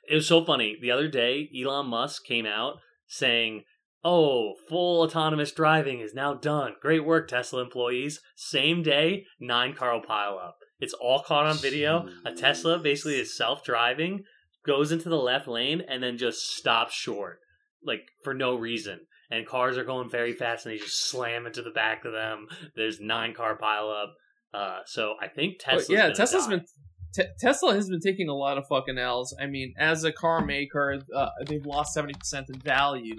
It was so funny. The other day, Elon Musk came out saying. Oh, full autonomous driving is now done. Great work, Tesla employees. Same day, nine car pile up. It's all caught on video. A Tesla basically is self driving, goes into the left lane, and then just stops short, like for no reason. And cars are going very fast, and they just slam into the back of them. There's nine car pile up. Uh, so I think But Tesla's yeah, Tesla's die. been Te- Tesla has been taking a lot of fucking L's. I mean, as a car maker, uh, they've lost seventy percent in value.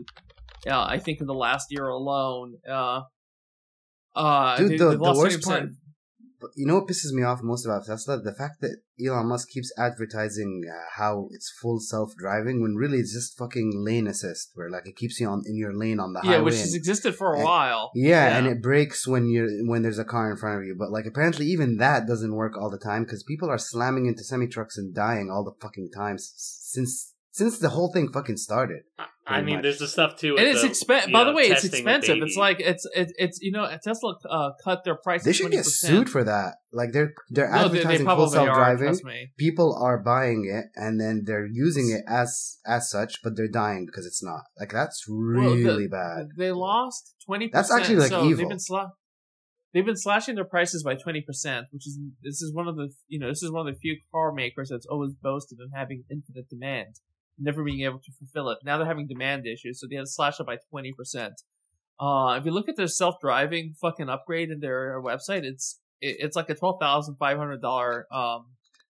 Yeah, I think in the last year alone. Uh, uh, Dude, they, the, the worst part, but you know what pisses me off most about Tesla? The fact that Elon Musk keeps advertising uh, how it's full self driving when really it's just fucking lane assist, where like it keeps you on in your lane on the Yeah, highway. which has existed for a and- while. yeah, Yeah. and it breaks when you're when there's a car in front of you. But like apparently even that doesn't work all the time because people are slamming into semi trucks and dying all the fucking times since since the whole thing fucking started. I mean, much. there's the stuff too. And it's expensive. By know, the way, it's expensive. It's like it's it, it's you know Tesla uh, cut their price. They should 20%. get sued for that. Like they're they're No, they, they advertising full probably self driving. People are buying it and then they're using it as as such, but they're dying because it's not. Like that's Well, the- really bad. They lost twenty. That's actually, like, so evil. They've been sla- They've been slashing their prices by twenty percent, which is this is one of the you know this is one of the few car makers that's always boasted of having infinite demand, never being able to fulfill it. Now they're having demand issues, so they had to slash it by twenty percent. Uh, if you look at their self-driving fucking upgrade in their website, it's it, it's like a twelve thousand five hundred dollar um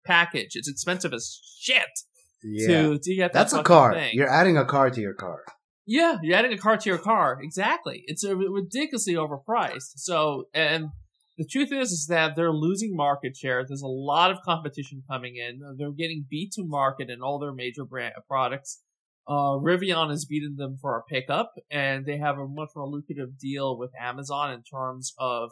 package. It's expensive as shit Yeah, to to get that that's a car. thing. You're adding a car to your car. Yeah, you're adding a car to your car. Exactly. It's a ridiculously overpriced. So, and the truth is, is that they're losing market share. There's a lot of competition coming in. They're getting beat to market in all their major brand products. Uh, Rivian has beaten them for a pickup, and they have a much more lucrative deal with Amazon in terms of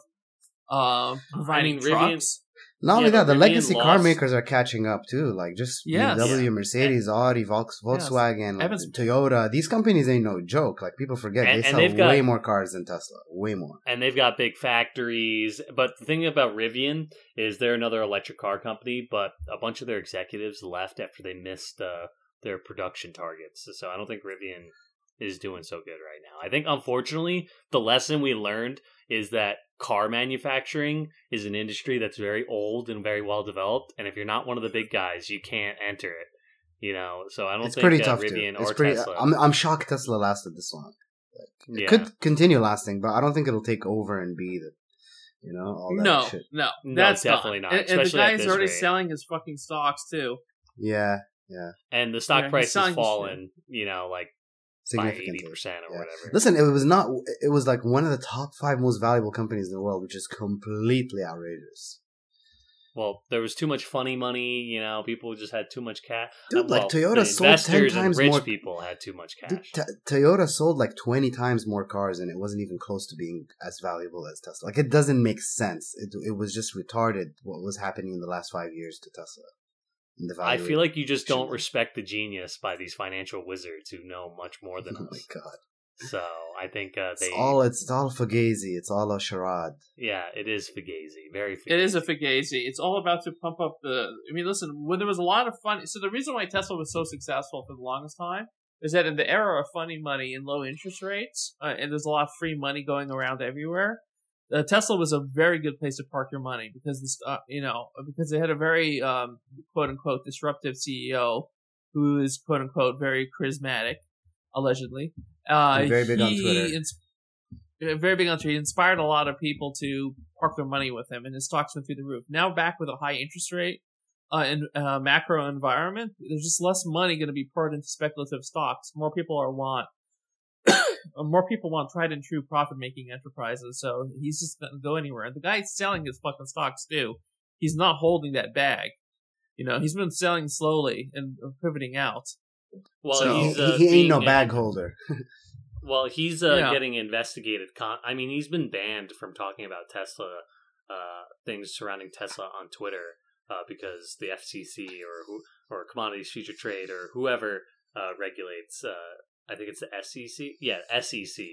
uh, providing mean, Rivian- trucks. Not only Yeah, that, the Rivian legacy car makers are catching up too. Like just Yes. BMW, Yeah. Mercedes, Audi, Volks, Yes. Volkswagen, like, Toyota. These companies ain't no joke. Like people forget And- they and sell they've got- way more cars than Tesla. Way more. and they've got big factories. But the thing about Rivian is they're another electric car company, but a bunch of their executives left after they missed uh, their production targets. So I don't think Rivian is doing so good right now. I think unfortunately the lesson we learned is that car manufacturing is an industry that's very old and very well developed, and if you're not one of the big guys, you can't enter it. You know, so I don't It's think pretty uh, tough Rivian too. It's or pretty. Tesla. I'm I'm shocked Tesla lasted this long. It yeah. could continue lasting, but I don't think it'll take over and be the, you know, all that No, shit. no, No, that's definitely not, And, and the guy is already rate. selling his fucking stocks too. Yeah, yeah. and the stock Yeah, price has selling his fallen, you know, like by significantly. percent or Yeah. whatever. Listen, it was not. It was like one of the top five most valuable companies in the world, which is completely outrageous. Well, there was too much funny money. You know, people just had too much cash. Dude, like, Toyota sold 10 times rich more- people had too much Dude, cash. T- Toyota sold like twenty times more cars, and it wasn't even close to being as valuable as Tesla. Like, it doesn't make sense. It it was just retarded what was happening in the last five years to Tesla. In the I feel like you just don't respect the genius by these financial wizards who know much more than Oh my us. god! So I think uh, It's they, all it's all fugazi. It's all a charade. yeah, it is Fugazi, very. Fugazi. It is a fugazi. It's all about to pump up the. I mean, listen, when there was a lot of fun. So the reason why Tesla was so successful for the longest time is that in the era of funny money and low interest rates, uh, and there's a lot of free money going around everywhere. Uh, Tesla was a very good place to park your money because this, uh, you know, because they had a very um, quote unquote disruptive CEO who is quote unquote very charismatic, allegedly. Uh, very big on he Twitter. ins- very big on Twitter. He inspired a lot of people to park their money with him, and his stocks went through the roof. Now back with a high interest rate uh, and uh, macro environment, there's just less money going to be poured into speculative stocks. More people are want. More people want tried and true profit making enterprises, so he's just going to go anywhere. And the guy's selling his fucking stocks too. He's not holding that bag. You know, he's been selling slowly and pivoting out. well, so- he's, he, uh, he ain't no bag holder. Well, he's uh, Yeah. getting investigated. Con- I mean, he's been banned from talking about Tesla uh, things surrounding Tesla on Twitter uh, because the FCC or who or Commodities Future Trade or whoever uh, regulates. I think it's the SEC. Yeah, SEC,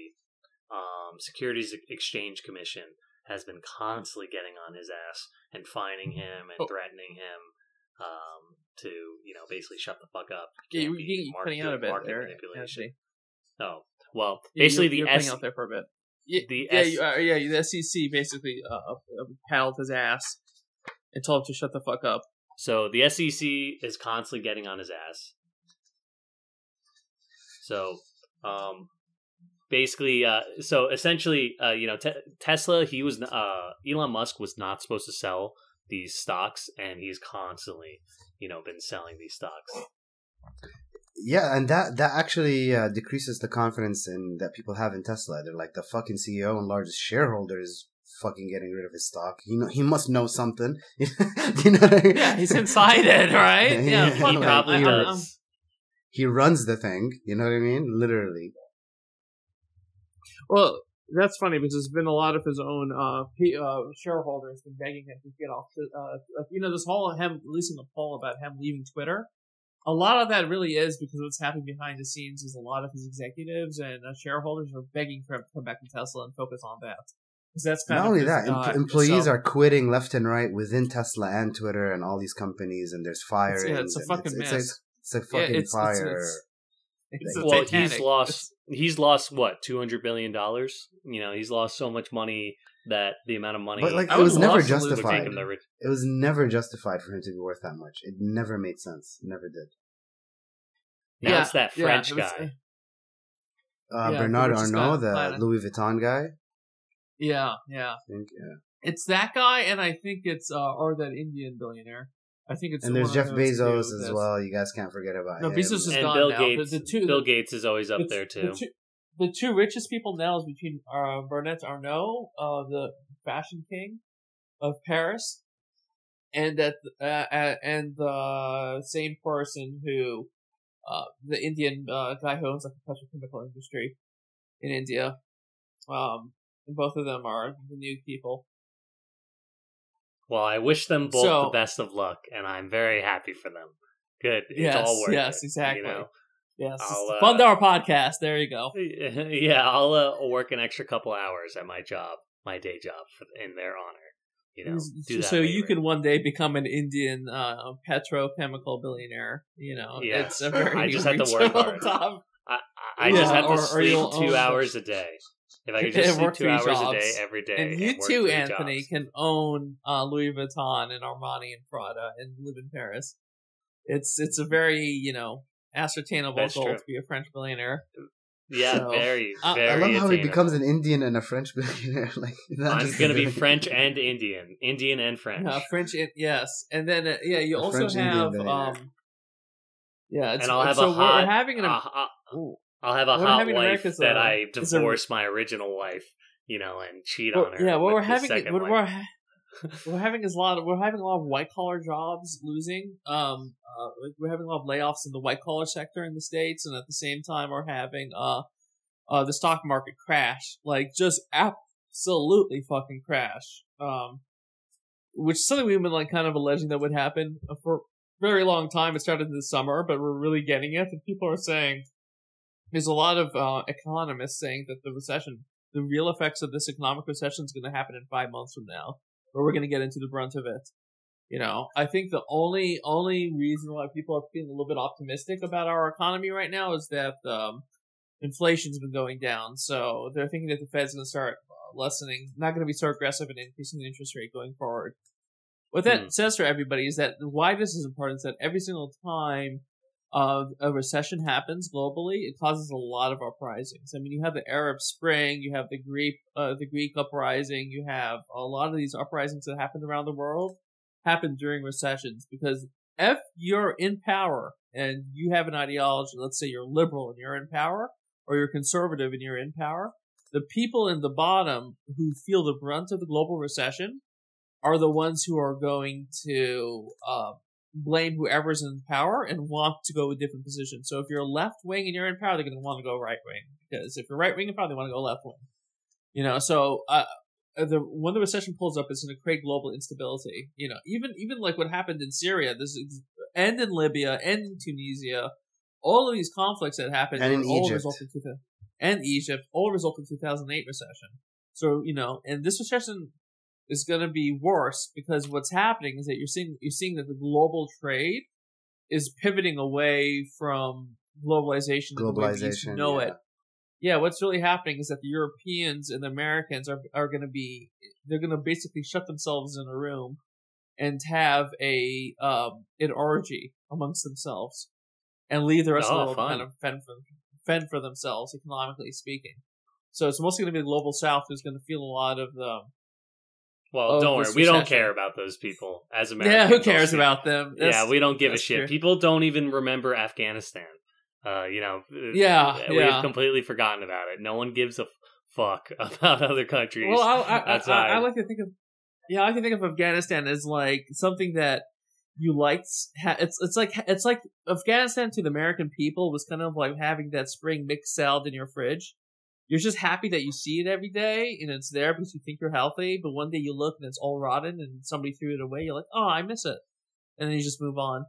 um, Securities Exchange Commission, has been constantly getting on his ass and fining him and Oh. threatening him um, to, you know, basically shut the fuck up. Yeah, you, be you, you're market- cutting out a bit there. manipulation. Oh, well, basically you're, the you're S- cutting out there for a bit. Yeah, the yeah, S- you, uh, yeah. The SEC basically uh, paddled his ass and told him to shut the fuck up. So the SEC is constantly getting on his ass. So, um, basically, uh, so essentially, uh, you know, te- Tesla, he was, uh, Elon Musk was not supposed to sell these stocks, and he's constantly, you know, been selling these stocks. Yeah, and that that actually uh, decreases the confidence in that people have in Tesla. They're like the fucking CEO and largest shareholder is fucking getting rid of his stock. You know, he must know something. you know I mean? Yeah, he's inside it, right? Yeah, Yeah, fuck he probably I- I- I'm- does. He runs the thing. You know what I mean? Literally. Well, that's funny because there's been a lot of his own uh, P, uh shareholders been begging him to get off. Uh, you know, this whole him releasing a poll about him leaving Twitter. A lot of that really is because what's happening behind the scenes is a lot of his executives and uh, shareholders are begging for him to come back to Tesla and focus on that. Because that's kind Not of only his, that, uh, em- employees so- are quitting left and right within Tesla and Twitter and all these companies, and there's firings. yeah, it's a fucking it's, mess. It's, it's a fucking it's- it's- fire. it's- it's a Well, he's lost. He's lost what two hundred billion dollars. You know, he's lost so much money that the amount of money. But, like, I it was never love to lose- would take justified. the rich- It was never justified for him to be worth that much. It never made sense. It never did. Now Yeah, it's that yeah, French it was- guy. Uh, Yeah, Bernard the richest guy Arnault, the the planet. Louis Vuitton guy. Yeah, yeah. I think, yeah. It's that guy, and I think it's uh, or that Indian billionaire. I think it's And one there's Jeff Bezos as well. You guys can't forget about No, him. Bezos is and gone Bill now. Gates. The- the two- Bill Gates is always up the- there too. The two, the two richest people now is between uh, Bernard Arnault, uh, the fashion king, of Paris, and that uh, uh, and the same person who uh, the Indian uh, guy who owns like the petrochemical industry in India. Um, and both of them are the new people. Well, I wish them both So- the best of luck, and I'm very happy for them. Good. It's Yes, all worth yes, it, exactly. You know? Yes, uh, fund our podcast. There you go. yeah, I'll uh, work an extra couple hours at my job, my day job, for, in their honor. You know, do that so you can one day become an Indian uh, petrochemical billionaire. You know, Yeah. it's a very I just have to work hard. top. I, I I just have to or- or sleep two hours a day. If I could Yeah, just sleep two three hours a day every day, And you work too, Anthony, jobs. can own uh, Louis Vuitton and Armani and Prada and live in Paris. It's it's a very you know ascertainable That's goal true. to be a French billionaire. yeah, so- very, I- very. I love how he becomes an Indian and a French billionaire. like not I'm gonna be. French and Indian, Indian and French, Uh, French, in- yes, and then uh, yeah, you A also French have um, yeah, it's, and I'll have so a hot. we're having an uh, ooh, I'll have a What hot wife that a- I is a- divorce my original wife, you know, and cheat well, on her. yeah, what we're having, what we're ha- we're having is a lot. Of, we're having a lot of white collar jobs losing. Um, uh, we're having a lot of layoffs in the white collar sector in the states, and at the same time, we're having uh, uh, the stock market crash, like just absolutely fucking crash. Um, which is something we've been like kind of alleging that would happen for a very long time. It started this summer, but we're really getting it. And people are saying there's a lot of uh, economists saying that the recession, the real effects of this economic recession is going to happen in five months from now, where we're going to get into the brunt of it. You know, I think the only only reason why people are feeling a little bit optimistic about our economy right now is that um, inflation's been going down, so they're thinking that the Fed's going to start uh, lessening, not going to be so aggressive in increasing the interest rate going forward. What that Hmm. says for everybody is that why this is important is that every single time a recession happens globally, it causes a lot of uprisings. I mean, you have the Arab Spring, you have the Greek, uh, the Greek uprising, you have a lot of these uprisings that happened around the world happen during recessions because if you're in power and you have an ideology, let's say you're liberal and you're in power, or you're conservative and you're in power, the people in the bottom who feel the brunt of the global recession are the ones who are going to uh, blame whoever's in power and want to go a different position. So if you're left wing and you're in power, they're going to want to go right wing because if you're right wing, you probably want to go left wing. You know, so uh, the when the recession pulls up, it's going to create global instability. You know, even even like what happened in Syria, this is, and in Libya, and in Tunisia, all of these conflicts that happened, And in all Egypt. resulted in two- and Egypt, all result in 2008 recession. So you know, and this recession is going to be worse because what's happening is that you're seeing you're seeing that the global trade is pivoting away from globalization, and the way we Globalization, know yeah. it. Yeah, what's really happening is that the Europeans and the Americans are are going to be they're going to basically shut themselves in a room and have a um an orgy amongst themselves and leave the rest of Oh, the world kind of fend for fend for themselves economically speaking. So it's mostly going to be the global south who's going to feel a lot of the Well, don't worry, we don't care about those people as Americans. yeah. Who cares about them? Yeah, we don't give a shit. true. People don't even remember Afghanistan. Uh, you know, Yeah, we've yeah. completely forgotten about it. No one gives a fuck about other countries. Well, I, I, I. I, like to think of yeah, I like to think of Afghanistan as like something that you liked. It's it's like it's like Afghanistan to the American people was kind of like having that spring mixed salad in your fridge. You're just happy that you see it every day and it's there because you think you're healthy. But one day you look and it's all rotten and somebody threw it away. You're like, oh, I miss it, and then you just move on.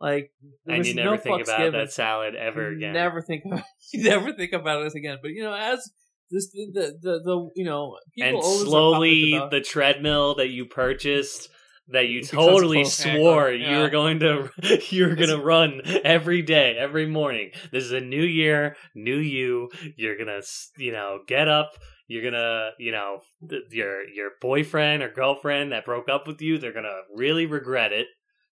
Like, and you never no think about given. that salad ever You again. Never think about you never think about it again. But you know, as this the the, the, you know people and slowly the treadmill that you purchased that you totally swore anger, you were going to you were going to run every day every morning this is a new year new you you're going to you know get up you're to you know th- your your boyfriend or girlfriend that broke up with you they're going to really regret it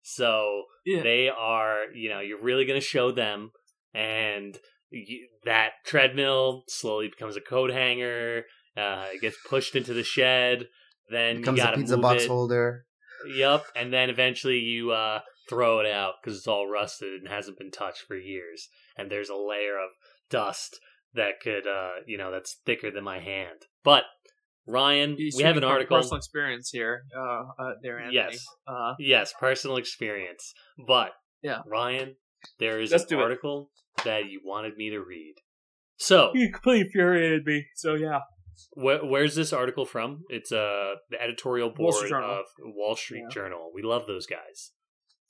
so Yeah. they are you know you're really going to show them and you, that treadmill slowly becomes a coat hanger uh, it gets pushed into the shed then Becomes you a gotta pizza move box it. holder. Yep, and then eventually you uh, throw it out because it's all rusted and hasn't been touched for years, and there's a layer of dust that could, uh, you know, that's thicker than my hand. But Ryan, He's we have an article. Personal experience here, uh, uh, there, Anthony. Yes. Uh, Yes, personal experience. But Yeah. Ryan, there is Let's an do it. article that you wanted me to read. So, he completely infuriated me. So yeah, where, where's this article from? It's uh the editorial board Journal. of Wall Street Yeah. Journal. We love those guys.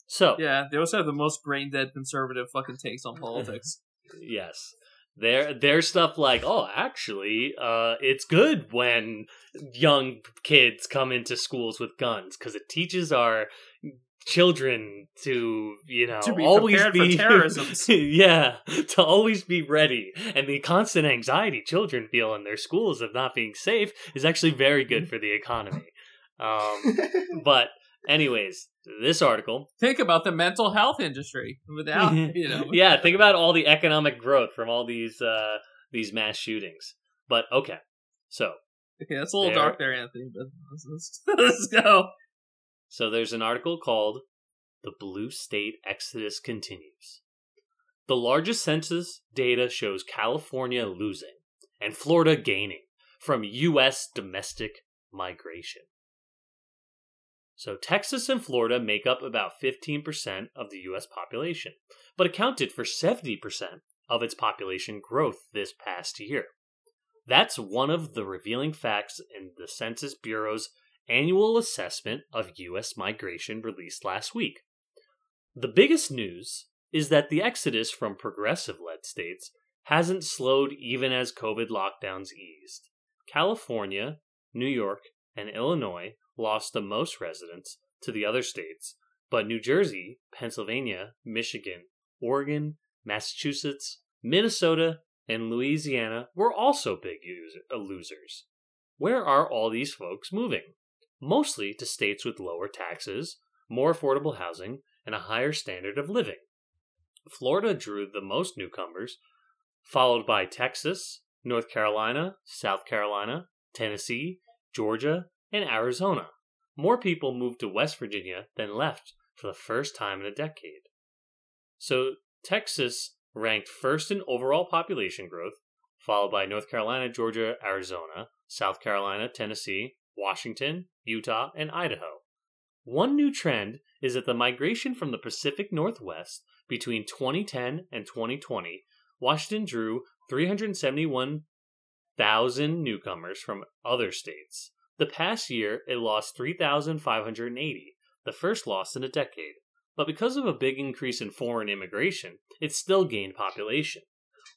So, yeah. They also have the most brain dead conservative fucking takes on politics. yes. Their their stuff like, oh, actually, uh, it's good when young kids come into schools with guns because it teaches our children to, you know, To be always prepared for be terrorisms. yeah, to always be ready. And the constant anxiety children feel in their schools of not being safe is actually very good for the economy. Um, but, anyways, this article Think about the mental health industry without you know. yeah, think about all the economic growth from all these uh these mass shootings. But okay, so Okay, that's a little There. dark there, Anthony. But let's, let's, let's go. So there's an article called "The Blue State Exodus Continues." The largest census data shows California losing and Florida gaining from U.S. domestic migration. So Texas and Florida make up about 15% of the U.S. population, but accounted for 70% of its population growth this past year. That's one of the revealing facts in the Census Bureau's annual assessment of U.S. migration released last week. The biggest news is that the exodus from progressive led states hasn't slowed even as COVID lockdowns eased. California, New York, and Illinois lost the most residents to the other states, but New Jersey, Pennsylvania, Michigan, Oregon, Massachusetts, Minnesota, and Louisiana were also big losers. Where are all these folks moving? Mostly to states with lower taxes, more affordable housing, and a higher standard of living. Florida drew the most newcomers, followed by Texas, North Carolina, South Carolina, Tennessee, Georgia, and Arizona. More people moved to West Virginia than left for the first time in a decade. So, Texas ranked first in overall population growth, followed by North Carolina, Georgia, Arizona, South Carolina, Tennessee, Washington, Utah, and Idaho. One new trend is that the migration from the Pacific Northwest between 2010 and 2020, Washington drew 371,000 newcomers from other states. The past year, it lost 3,580, the first loss in a decade. But because of a big increase in foreign immigration, it still gained population.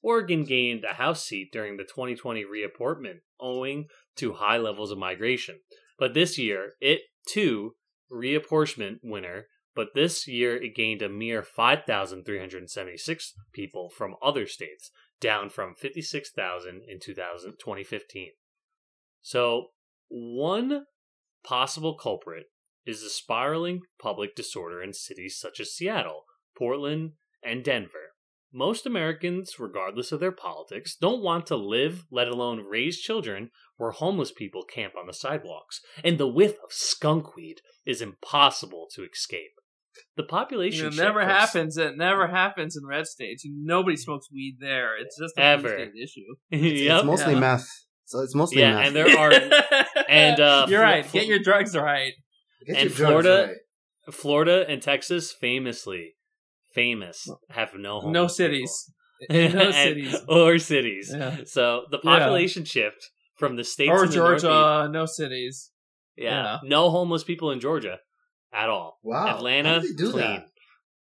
Oregon gained a House seat during the 2020 reapportment, owing to high levels of migration. But this year, it too reapportionment winner. But this year, it gained a mere 5,376 people from other states, down from 56,000 in 2000, 2015. So, one possible culprit is the spiraling public disorder in cities such as Seattle, Portland, and Denver. Most Americans, regardless of their politics, don't want to live, let alone raise children, where homeless people camp on the sidewalks, and the whiff of skunkweed is impossible to escape. The population It never happens. It never happens in red states. Nobody smokes weed there. It's just a Ever. state issue. It's yep. mostly Yeah. meth. So it's mostly Yeah, meth. and there are and, uh, you're right. Get your drugs right. Get and your drugs Florida- right. Florida and Texas famously famous have no No homeless cities. people. No And- cities. or cities. Yeah. So the Yeah. population shift from the states Or in the Georgia. Northeast- No cities. yeah, yeah. no homeless people in Georgia at all. Wow. Atlanta How do they do clean. that?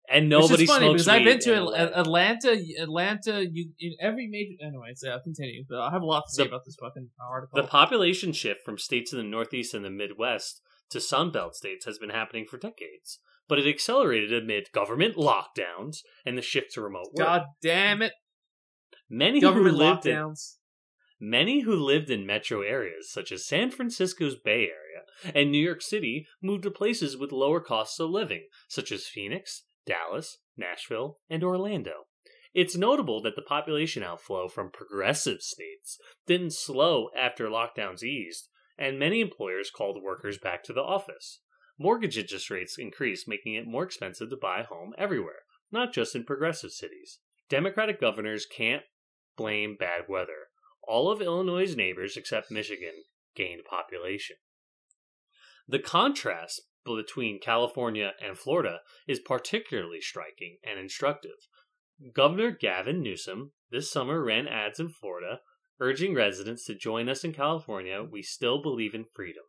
And Which nobody is funny smokes because I've weed been to Atlanta. Atlanta. Atlanta, you in every major. Anyways, yeah, continue. But I have a lot to say The- about this fucking article. The population shift from states in the Northeast and the Midwest to Sunbelt states has been happening for decades, but it accelerated amid government lockdowns and the shift to remote work. God damn it! Many Government who lived in lockdowns. Many who lived in metro areas, such as San Francisco's Bay Area and New York City, moved to places with lower costs of living, such as Phoenix, Dallas, Nashville, and Orlando. It's notable that the population outflow from progressive states didn't slow after lockdowns eased, and many employers called workers back to the office. Mortgage interest rates increased, making it more expensive to buy a home everywhere, not just in progressive cities. Democratic governors can't blame bad weather. All of Illinois' neighbors, except Michigan, gained population. The contrast between California and Florida is particularly striking and instructive. Governor Gavin Newsom this summer ran ads in Florida urging residents to join us in California. We still believe in freedom.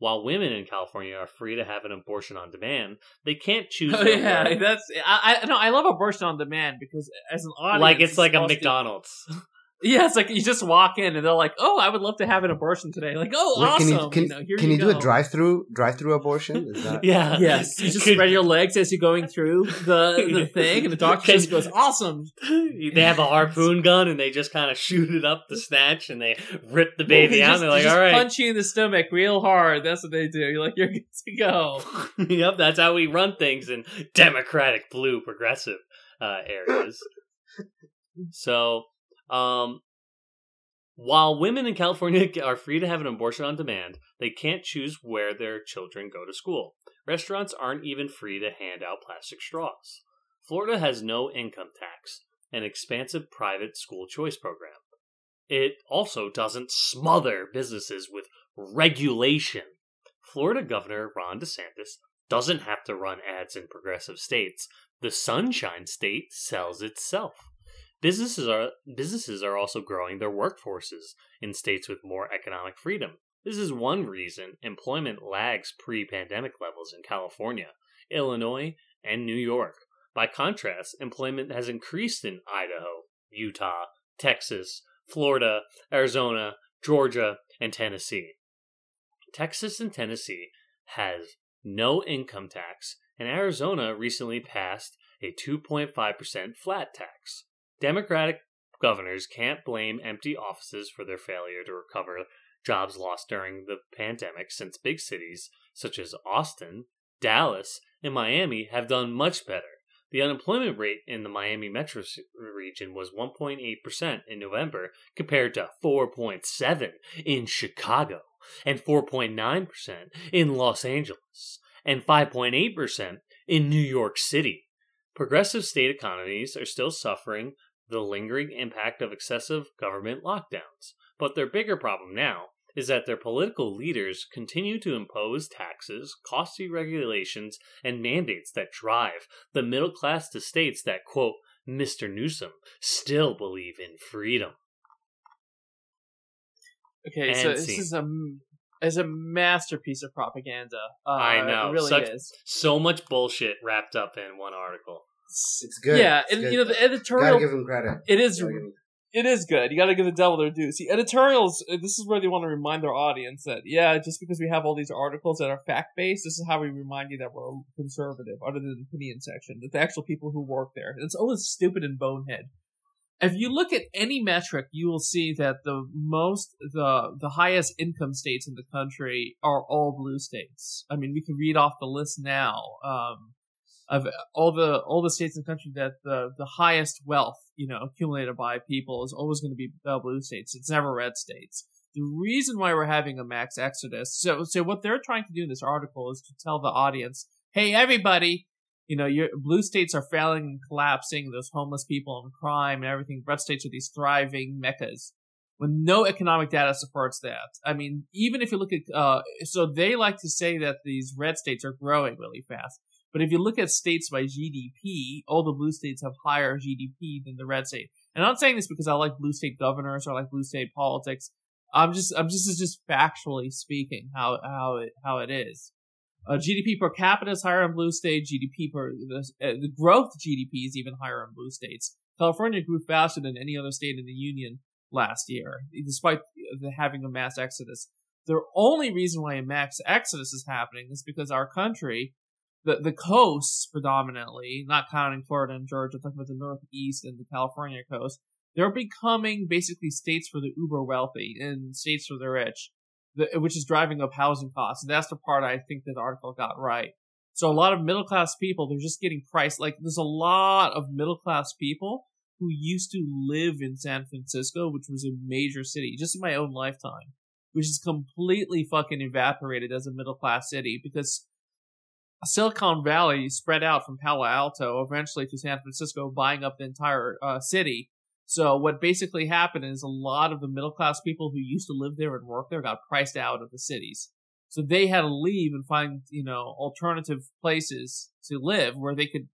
While women in California are free to have an abortion on demand, they can't choose. Oh yeah, that's I, I no I love abortion on demand because as an audience, like it's like a supposed to- McDonald's. Yeah, it's like you just walk in and they're like, "Oh, I would love to have an abortion today." Like, "Oh, Wait, awesome!" can you can, know, can you, you, do a drive through drive through abortion? Is that yeah. Yes, you just Could- spread your legs as you're going through the the thing, and the doctor just goes, "Awesome." they have a harpoon gun and they just kind of shoot it up the snatch and they rip the baby They out. just, and they they're like, just all right. punch you in the stomach real hard. That's what they do. You're like, you're good to go. yep, that's how we run things in democratic blue progressive uh, areas. so, um, while women in California are free to have an abortion on demand, they can't choose where their children go to school. Restaurants aren't even free to hand out plastic straws. Florida has no income tax, an expansive private school choice program. It also doesn't smother businesses with regulation. Florida Governor Ron DeSantis doesn't have to run ads in progressive states. The Sunshine State sells itself. Businesses are businesses are also growing their workforces in states with more economic freedom. This is one reason employment lags pre-pandemic levels in California, Illinois, and New York. By contrast, employment has increased in Idaho, Utah, Texas, Florida, Arizona, Georgia, and Tennessee. Texas and Tennessee has no income tax, and Arizona recently passed a 2.5% flat tax. Democratic governors can't blame empty offices for their failure to recover jobs lost during the pandemic since big cities such as Austin, Dallas, and Miami have done much better. The unemployment rate in the Miami metro region was 1.8% in November compared to 4.7 in Chicago and 4.9% in Los Angeles and 5.8% in New York City. Progressive state economies are still suffering the lingering impact of excessive government lockdowns, but their bigger problem now is that their political leaders continue to impose taxes, costly regulations, and mandates that drive the middle class to states that, quote, Mr. Newsom still believe in freedom. Okay, so And this scene. is a is a masterpiece of propaganda. Uh, I know, it really such- is. So much bullshit wrapped up in one article. It's good? Yeah, It's and good. you know the gotta editorial. give him credit. It is Gotta It is good. You got to give the devil their due. See, editorials. uh, This is where they want to remind their audience that yeah, just because we have all these articles that are fact based, this is how we remind you that we're conservative, other than the opinion section. That the actual people who work there. It's always stupid and bonehead. If you look at any metric, you will see that the most, the the highest income states in the country are all blue states. I mean, we can read off the list now. Um, of all the all the states in the country that the the highest wealth you know accumulated by people is always going to be uh, blue states. It's never red states. The reason why we're having a max exodus. So so what they're trying to do in this article is to tell the audience, hey everybody, you know your blue states are failing and collapsing. There's homeless people and crime and everything. Red states are these thriving meccas. When no economic data supports that. I mean, even if you look at, uh, so they like to say that these red states are growing really fast. But if you look at states by GDP, all the blue states have higher GDP than the red state. And I'm not saying this because I like blue state governors or I like blue state politics. I'm just, I'm just, just factually speaking how, how it, how it is. Uh, GDP per capita is higher in blue states. GDP per, the, uh, the growth GDP is even higher in blue states. California grew faster than any other state in the union last year, despite the, having a mass exodus. The only reason why a mass exodus is happening is because our country the the coasts predominantly, not counting Florida and Georgia, talking about the Northeast and the California coast, they're becoming basically states for the uber wealthy and states for the rich, the, which is driving up housing costs. And that's the part I think that the article got right. So a lot of middle class people, they're just getting priced. Like there's a lot of middle class people who used to live in San Francisco, which was a major city, just in my own lifetime, which is completely fucking evaporated as a middle class city because Silicon Valley spread out from Palo Alto eventually to San Francisco, buying up the entire uh, city. So what basically happened is a lot of the middle class people who used to live there and work there got priced out of the cities. So they had to leave and find, you know, alternative places to live where they could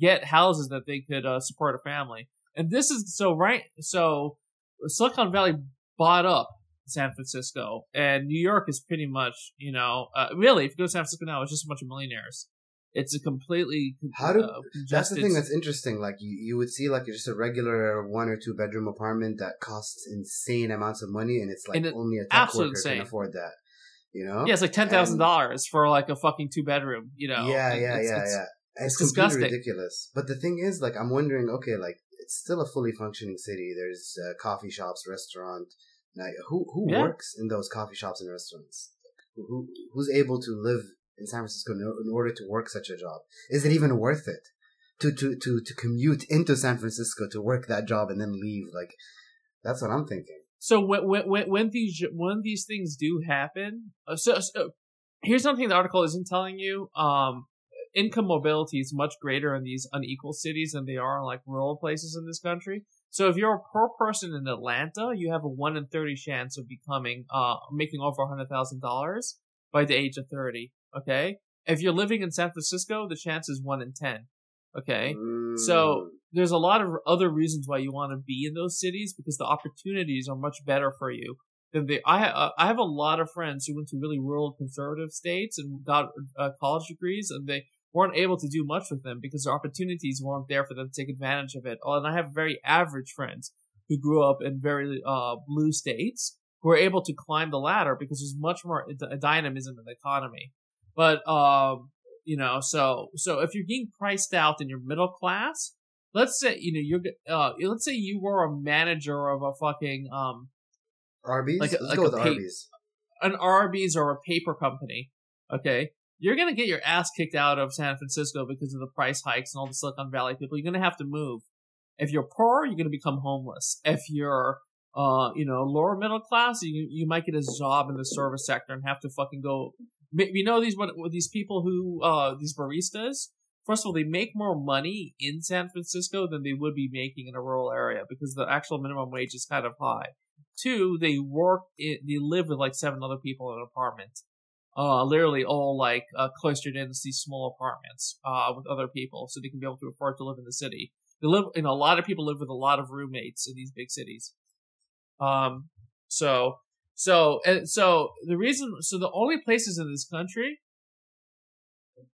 get houses that they could uh, support a family. And this is so right. So Silicon Valley bought up San Francisco, and New York is pretty much, you know, uh, really, if you go to San Francisco now, it's just a bunch of millionaires. It's a completely How do- uh, That's the thing that's interesting. Like you, you would see like just a regular one or two bedroom apartment that costs insane amounts of money, and it's like And it- only a tech worker insane. can afford that. You know? yeah, it's like ten thousand dollars for like a fucking two bedroom. You know? yeah, yeah, it's- yeah, it's- yeah. It's, it's completely disgusting. ridiculous. But the thing is, like, I'm wondering. Okay, like it's still a fully functioning city. There's uh, coffee shops, restaurant. Now, who who Yeah. works in those coffee shops and restaurants? Who, who who's able to live in San Francisco in, in order to work such a job? Is it even worth it to to to to commute into San Francisco to work that job and then leave? Like, that's what I'm thinking. So when when when- when these when these things do happen, uh, so, so here's something the article isn't telling you. Um, income mobility is much greater in these unequal cities than they are in like rural places in this country. So if you're a poor person in Atlanta, you have a one in thirty chance of becoming uh making over a hundred thousand dollars by the age of thirty. Okay, if you're living in San Francisco, the chance is one in ten. Okay, So- Mm. there's a lot of other reasons why you want to be in those cities because the opportunities are much better for you than they. I uh, I have a lot of friends who went to really rural conservative states and got uh, college degrees, and they weren't able to do much with them because the opportunities weren't there for them to take advantage of it. Oh, and I have very average friends who grew up in very uh, blue states who are able to climb the ladder because there's much more d- dynamism in the economy. But um, you know, so so if you're getting priced out in your middle class, let's say you know you're uh let's say you were a manager of a fucking um Arby's. like a- Let's like go a Arby's. an Arby's or a paper company, okay, you're gonna get your ass kicked out of San Francisco because of the price hikes and all the Silicon Valley people. You're gonna have to move. If you're poor, you're gonna become homeless. If you're uh, you know, lower middle class, you you might get a job in the service sector and have to fucking go. You know these these people who uh these baristas. First of all, they make more money in San Francisco than they would be making in a rural area because the actual minimum wage is kind of high. Two, they work, in, they live with like seven other people in an apartment. Uh, literally all like uh, cloistered in these small apartments uh, with other people, so they can be able to afford to live in the city. They live, you know, a lot of people live with a lot of roommates in these big cities. Um, so, so, and so the reason, so the only places in this country,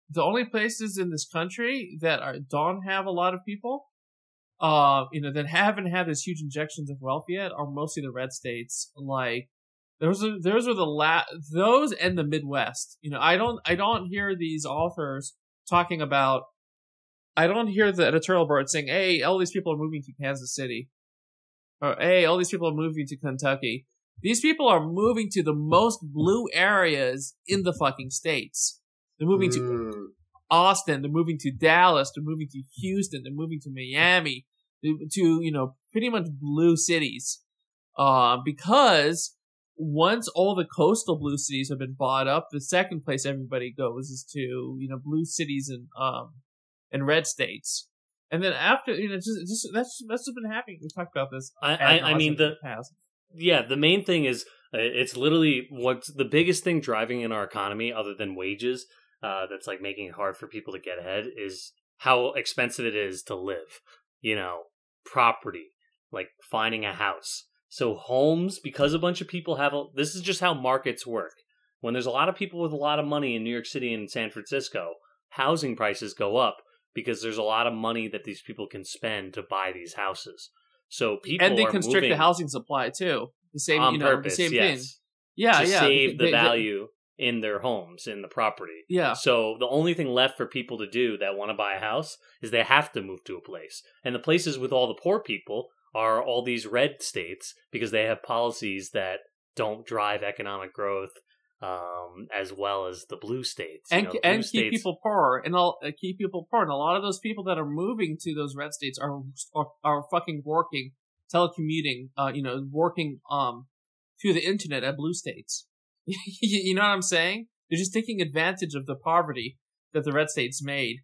the only places in this country that are don't have a lot of people, uh, you know, that haven't had this huge injections of wealth yet are mostly the red states. Like those are those are the la those and the Midwest. You know, I don't I don't hear these authors talking about. I don't hear the editorial board saying, "Hey, all these people are moving to Kansas City," or "Hey, all these people are moving to Kentucky." These people are moving to the most blue areas in the fucking states. They're moving to Mm. Austin, they're moving to Dallas, they're moving to Houston, they're moving to Miami, to you know pretty much blue cities, uh, because once all the coastal blue cities have been bought up, the second place everybody goes is to you know blue cities and um and red states, and then after you know just, just that's that's what's been happening. We talked about this. I, I, I mean the past. yeah the main thing is uh, it's literally what's the biggest thing driving in our economy other than wages uh, that's like making it hard for people to get ahead is how expensive it is to live you know property like finding a house so homes because a bunch of people have a this is just how markets work when there's a lot of people with a lot of money in new york city and san francisco housing prices go up because there's a lot of money that these people can spend to buy these houses so people and they constrict the housing supply too. The same, on you know, purpose, the same yes, thing. Yeah, to yeah. save the They- they- value in their homes in the property. yeah, So the only thing left for people to do that want to buy a house is they have to move to a place. And the places with all the poor people are all these red states because they have policies that don't drive economic growth um, as well as the blue states. You and know, the and blue keep states- people poor and all uh, keep people poor and a lot of those people that are moving to those red states are are, are fucking working telecommuting uh you know working um through the internet at blue states you know what i'm saying they're just taking advantage of the poverty that the red states made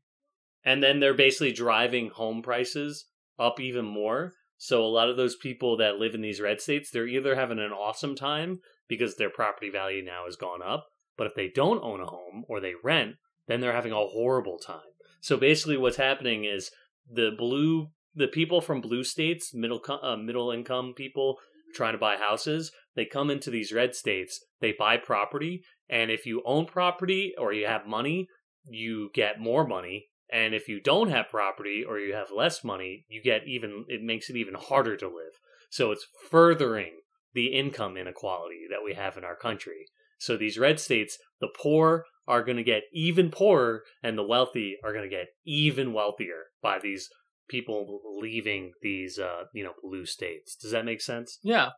and then they're basically driving home prices up even more. So a lot of those people that live in these red states, they're either having an awesome time because their property value now has gone up, but if they don't own a home or they rent, then they're having a horrible time. So basically what's happening is the blue the people from blue states, middle uh, middle income people trying to buy houses, they come into these red states, they buy property, and if you own property or you have money, you get more money. And if you don't have property or you have less money, you get even it makes it even harder to live. So it's furthering the income inequality that we have in our country. So these red states, the poor are going to get even poorer and the wealthy are going to get even wealthier by these people leaving these uh you know blue states does that make sense Yeah.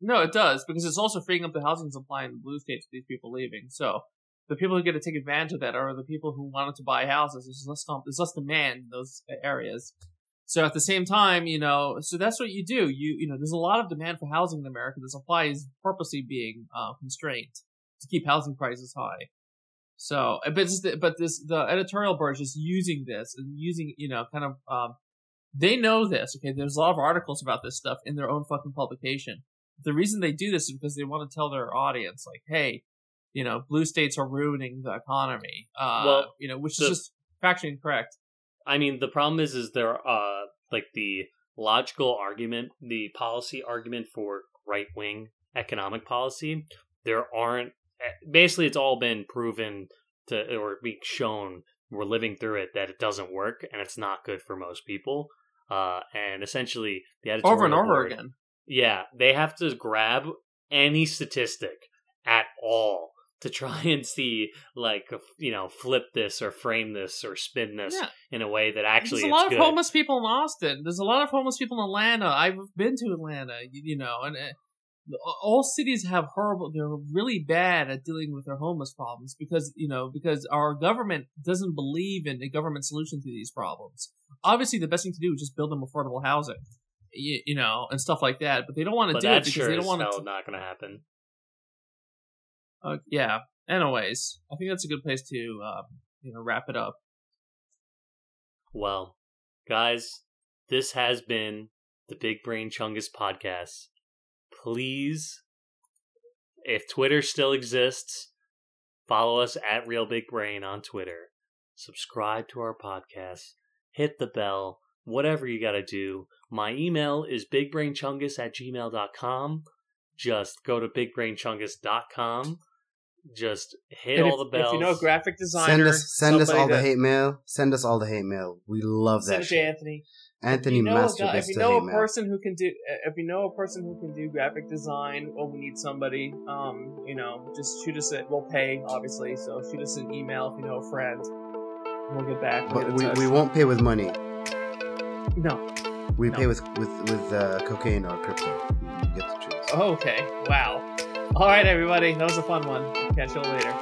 No, it does because it's also freeing up the housing supply in the blue states with these people leaving. So the people who get to take advantage of that are the people who wanted to buy houses. There's less comp- there's less demand in those areas. So at the same time, you know, so that's what you do. You you know, there's a lot of demand for housing in America. The supply is purposely being uh, constrained to keep housing prices high. So, but this, but this the editorial board is just using this and using you know kind of um, they know this. Okay, there's a lot of articles about this stuff in their own fucking publication. The reason they do this is because they want to tell their audience, like, hey, you know, blue states are ruining the economy. Uh, Well, you know, which is just factually incorrect. i mean the problem is is there uh like the logical argument the policy argument for right wing economic policy there aren't eh, basically it's all been proven to or being shown we're living through it that it doesn't work and it's not good for most people uh and essentially the editorial Over and over board- again. Yeah, they have to grab any statistic at all to try and see, like, you know, flip this or frame this or spin this Yeah. in a way that actually There's a lot of good. homeless people in Austin. There's a lot of homeless people in Atlanta. I've been to Atlanta, you, you know, and uh, all cities have horrible. They're really bad at dealing with their homeless problems because you know because our government doesn't believe in a government solution to these problems. Obviously, the best thing to do is just build them affordable housing, you, you know, and stuff like that. But they don't want to do it because they don't want to. not going to happen. Uh, yeah. Anyways, I think that's a good place to um, you know wrap it up. Well, guys, this has been the Big Brain Chungus podcast. Please, if Twitter still exists, follow us at Real Big Brain on Twitter. Subscribe to our podcast. Hit the bell. Whatever you got to do. My email is bigbrainchungus at gmail.com. Just go to bigbrainchungus.com. Just hit And all the bells. if you know a graphic designer, Send us send us somebody all the hate mail. Send us all the hate mail. We love Send that it to. Anthony. Anthony if you know, a, guy, if you know hate a mail. person who can do, if you know a person who can do graphic design, or we need somebody, um, you know, just shoot us. A, we'll pay, obviously. So shoot us an email if you know a friend. We'll get back. We'll but get we, we won't pay with money. No. We No. pay with with with uh, cocaine or crypto. You get to choose. Oh, okay. Wow. All right, everybody. That was a fun one. Catch you later.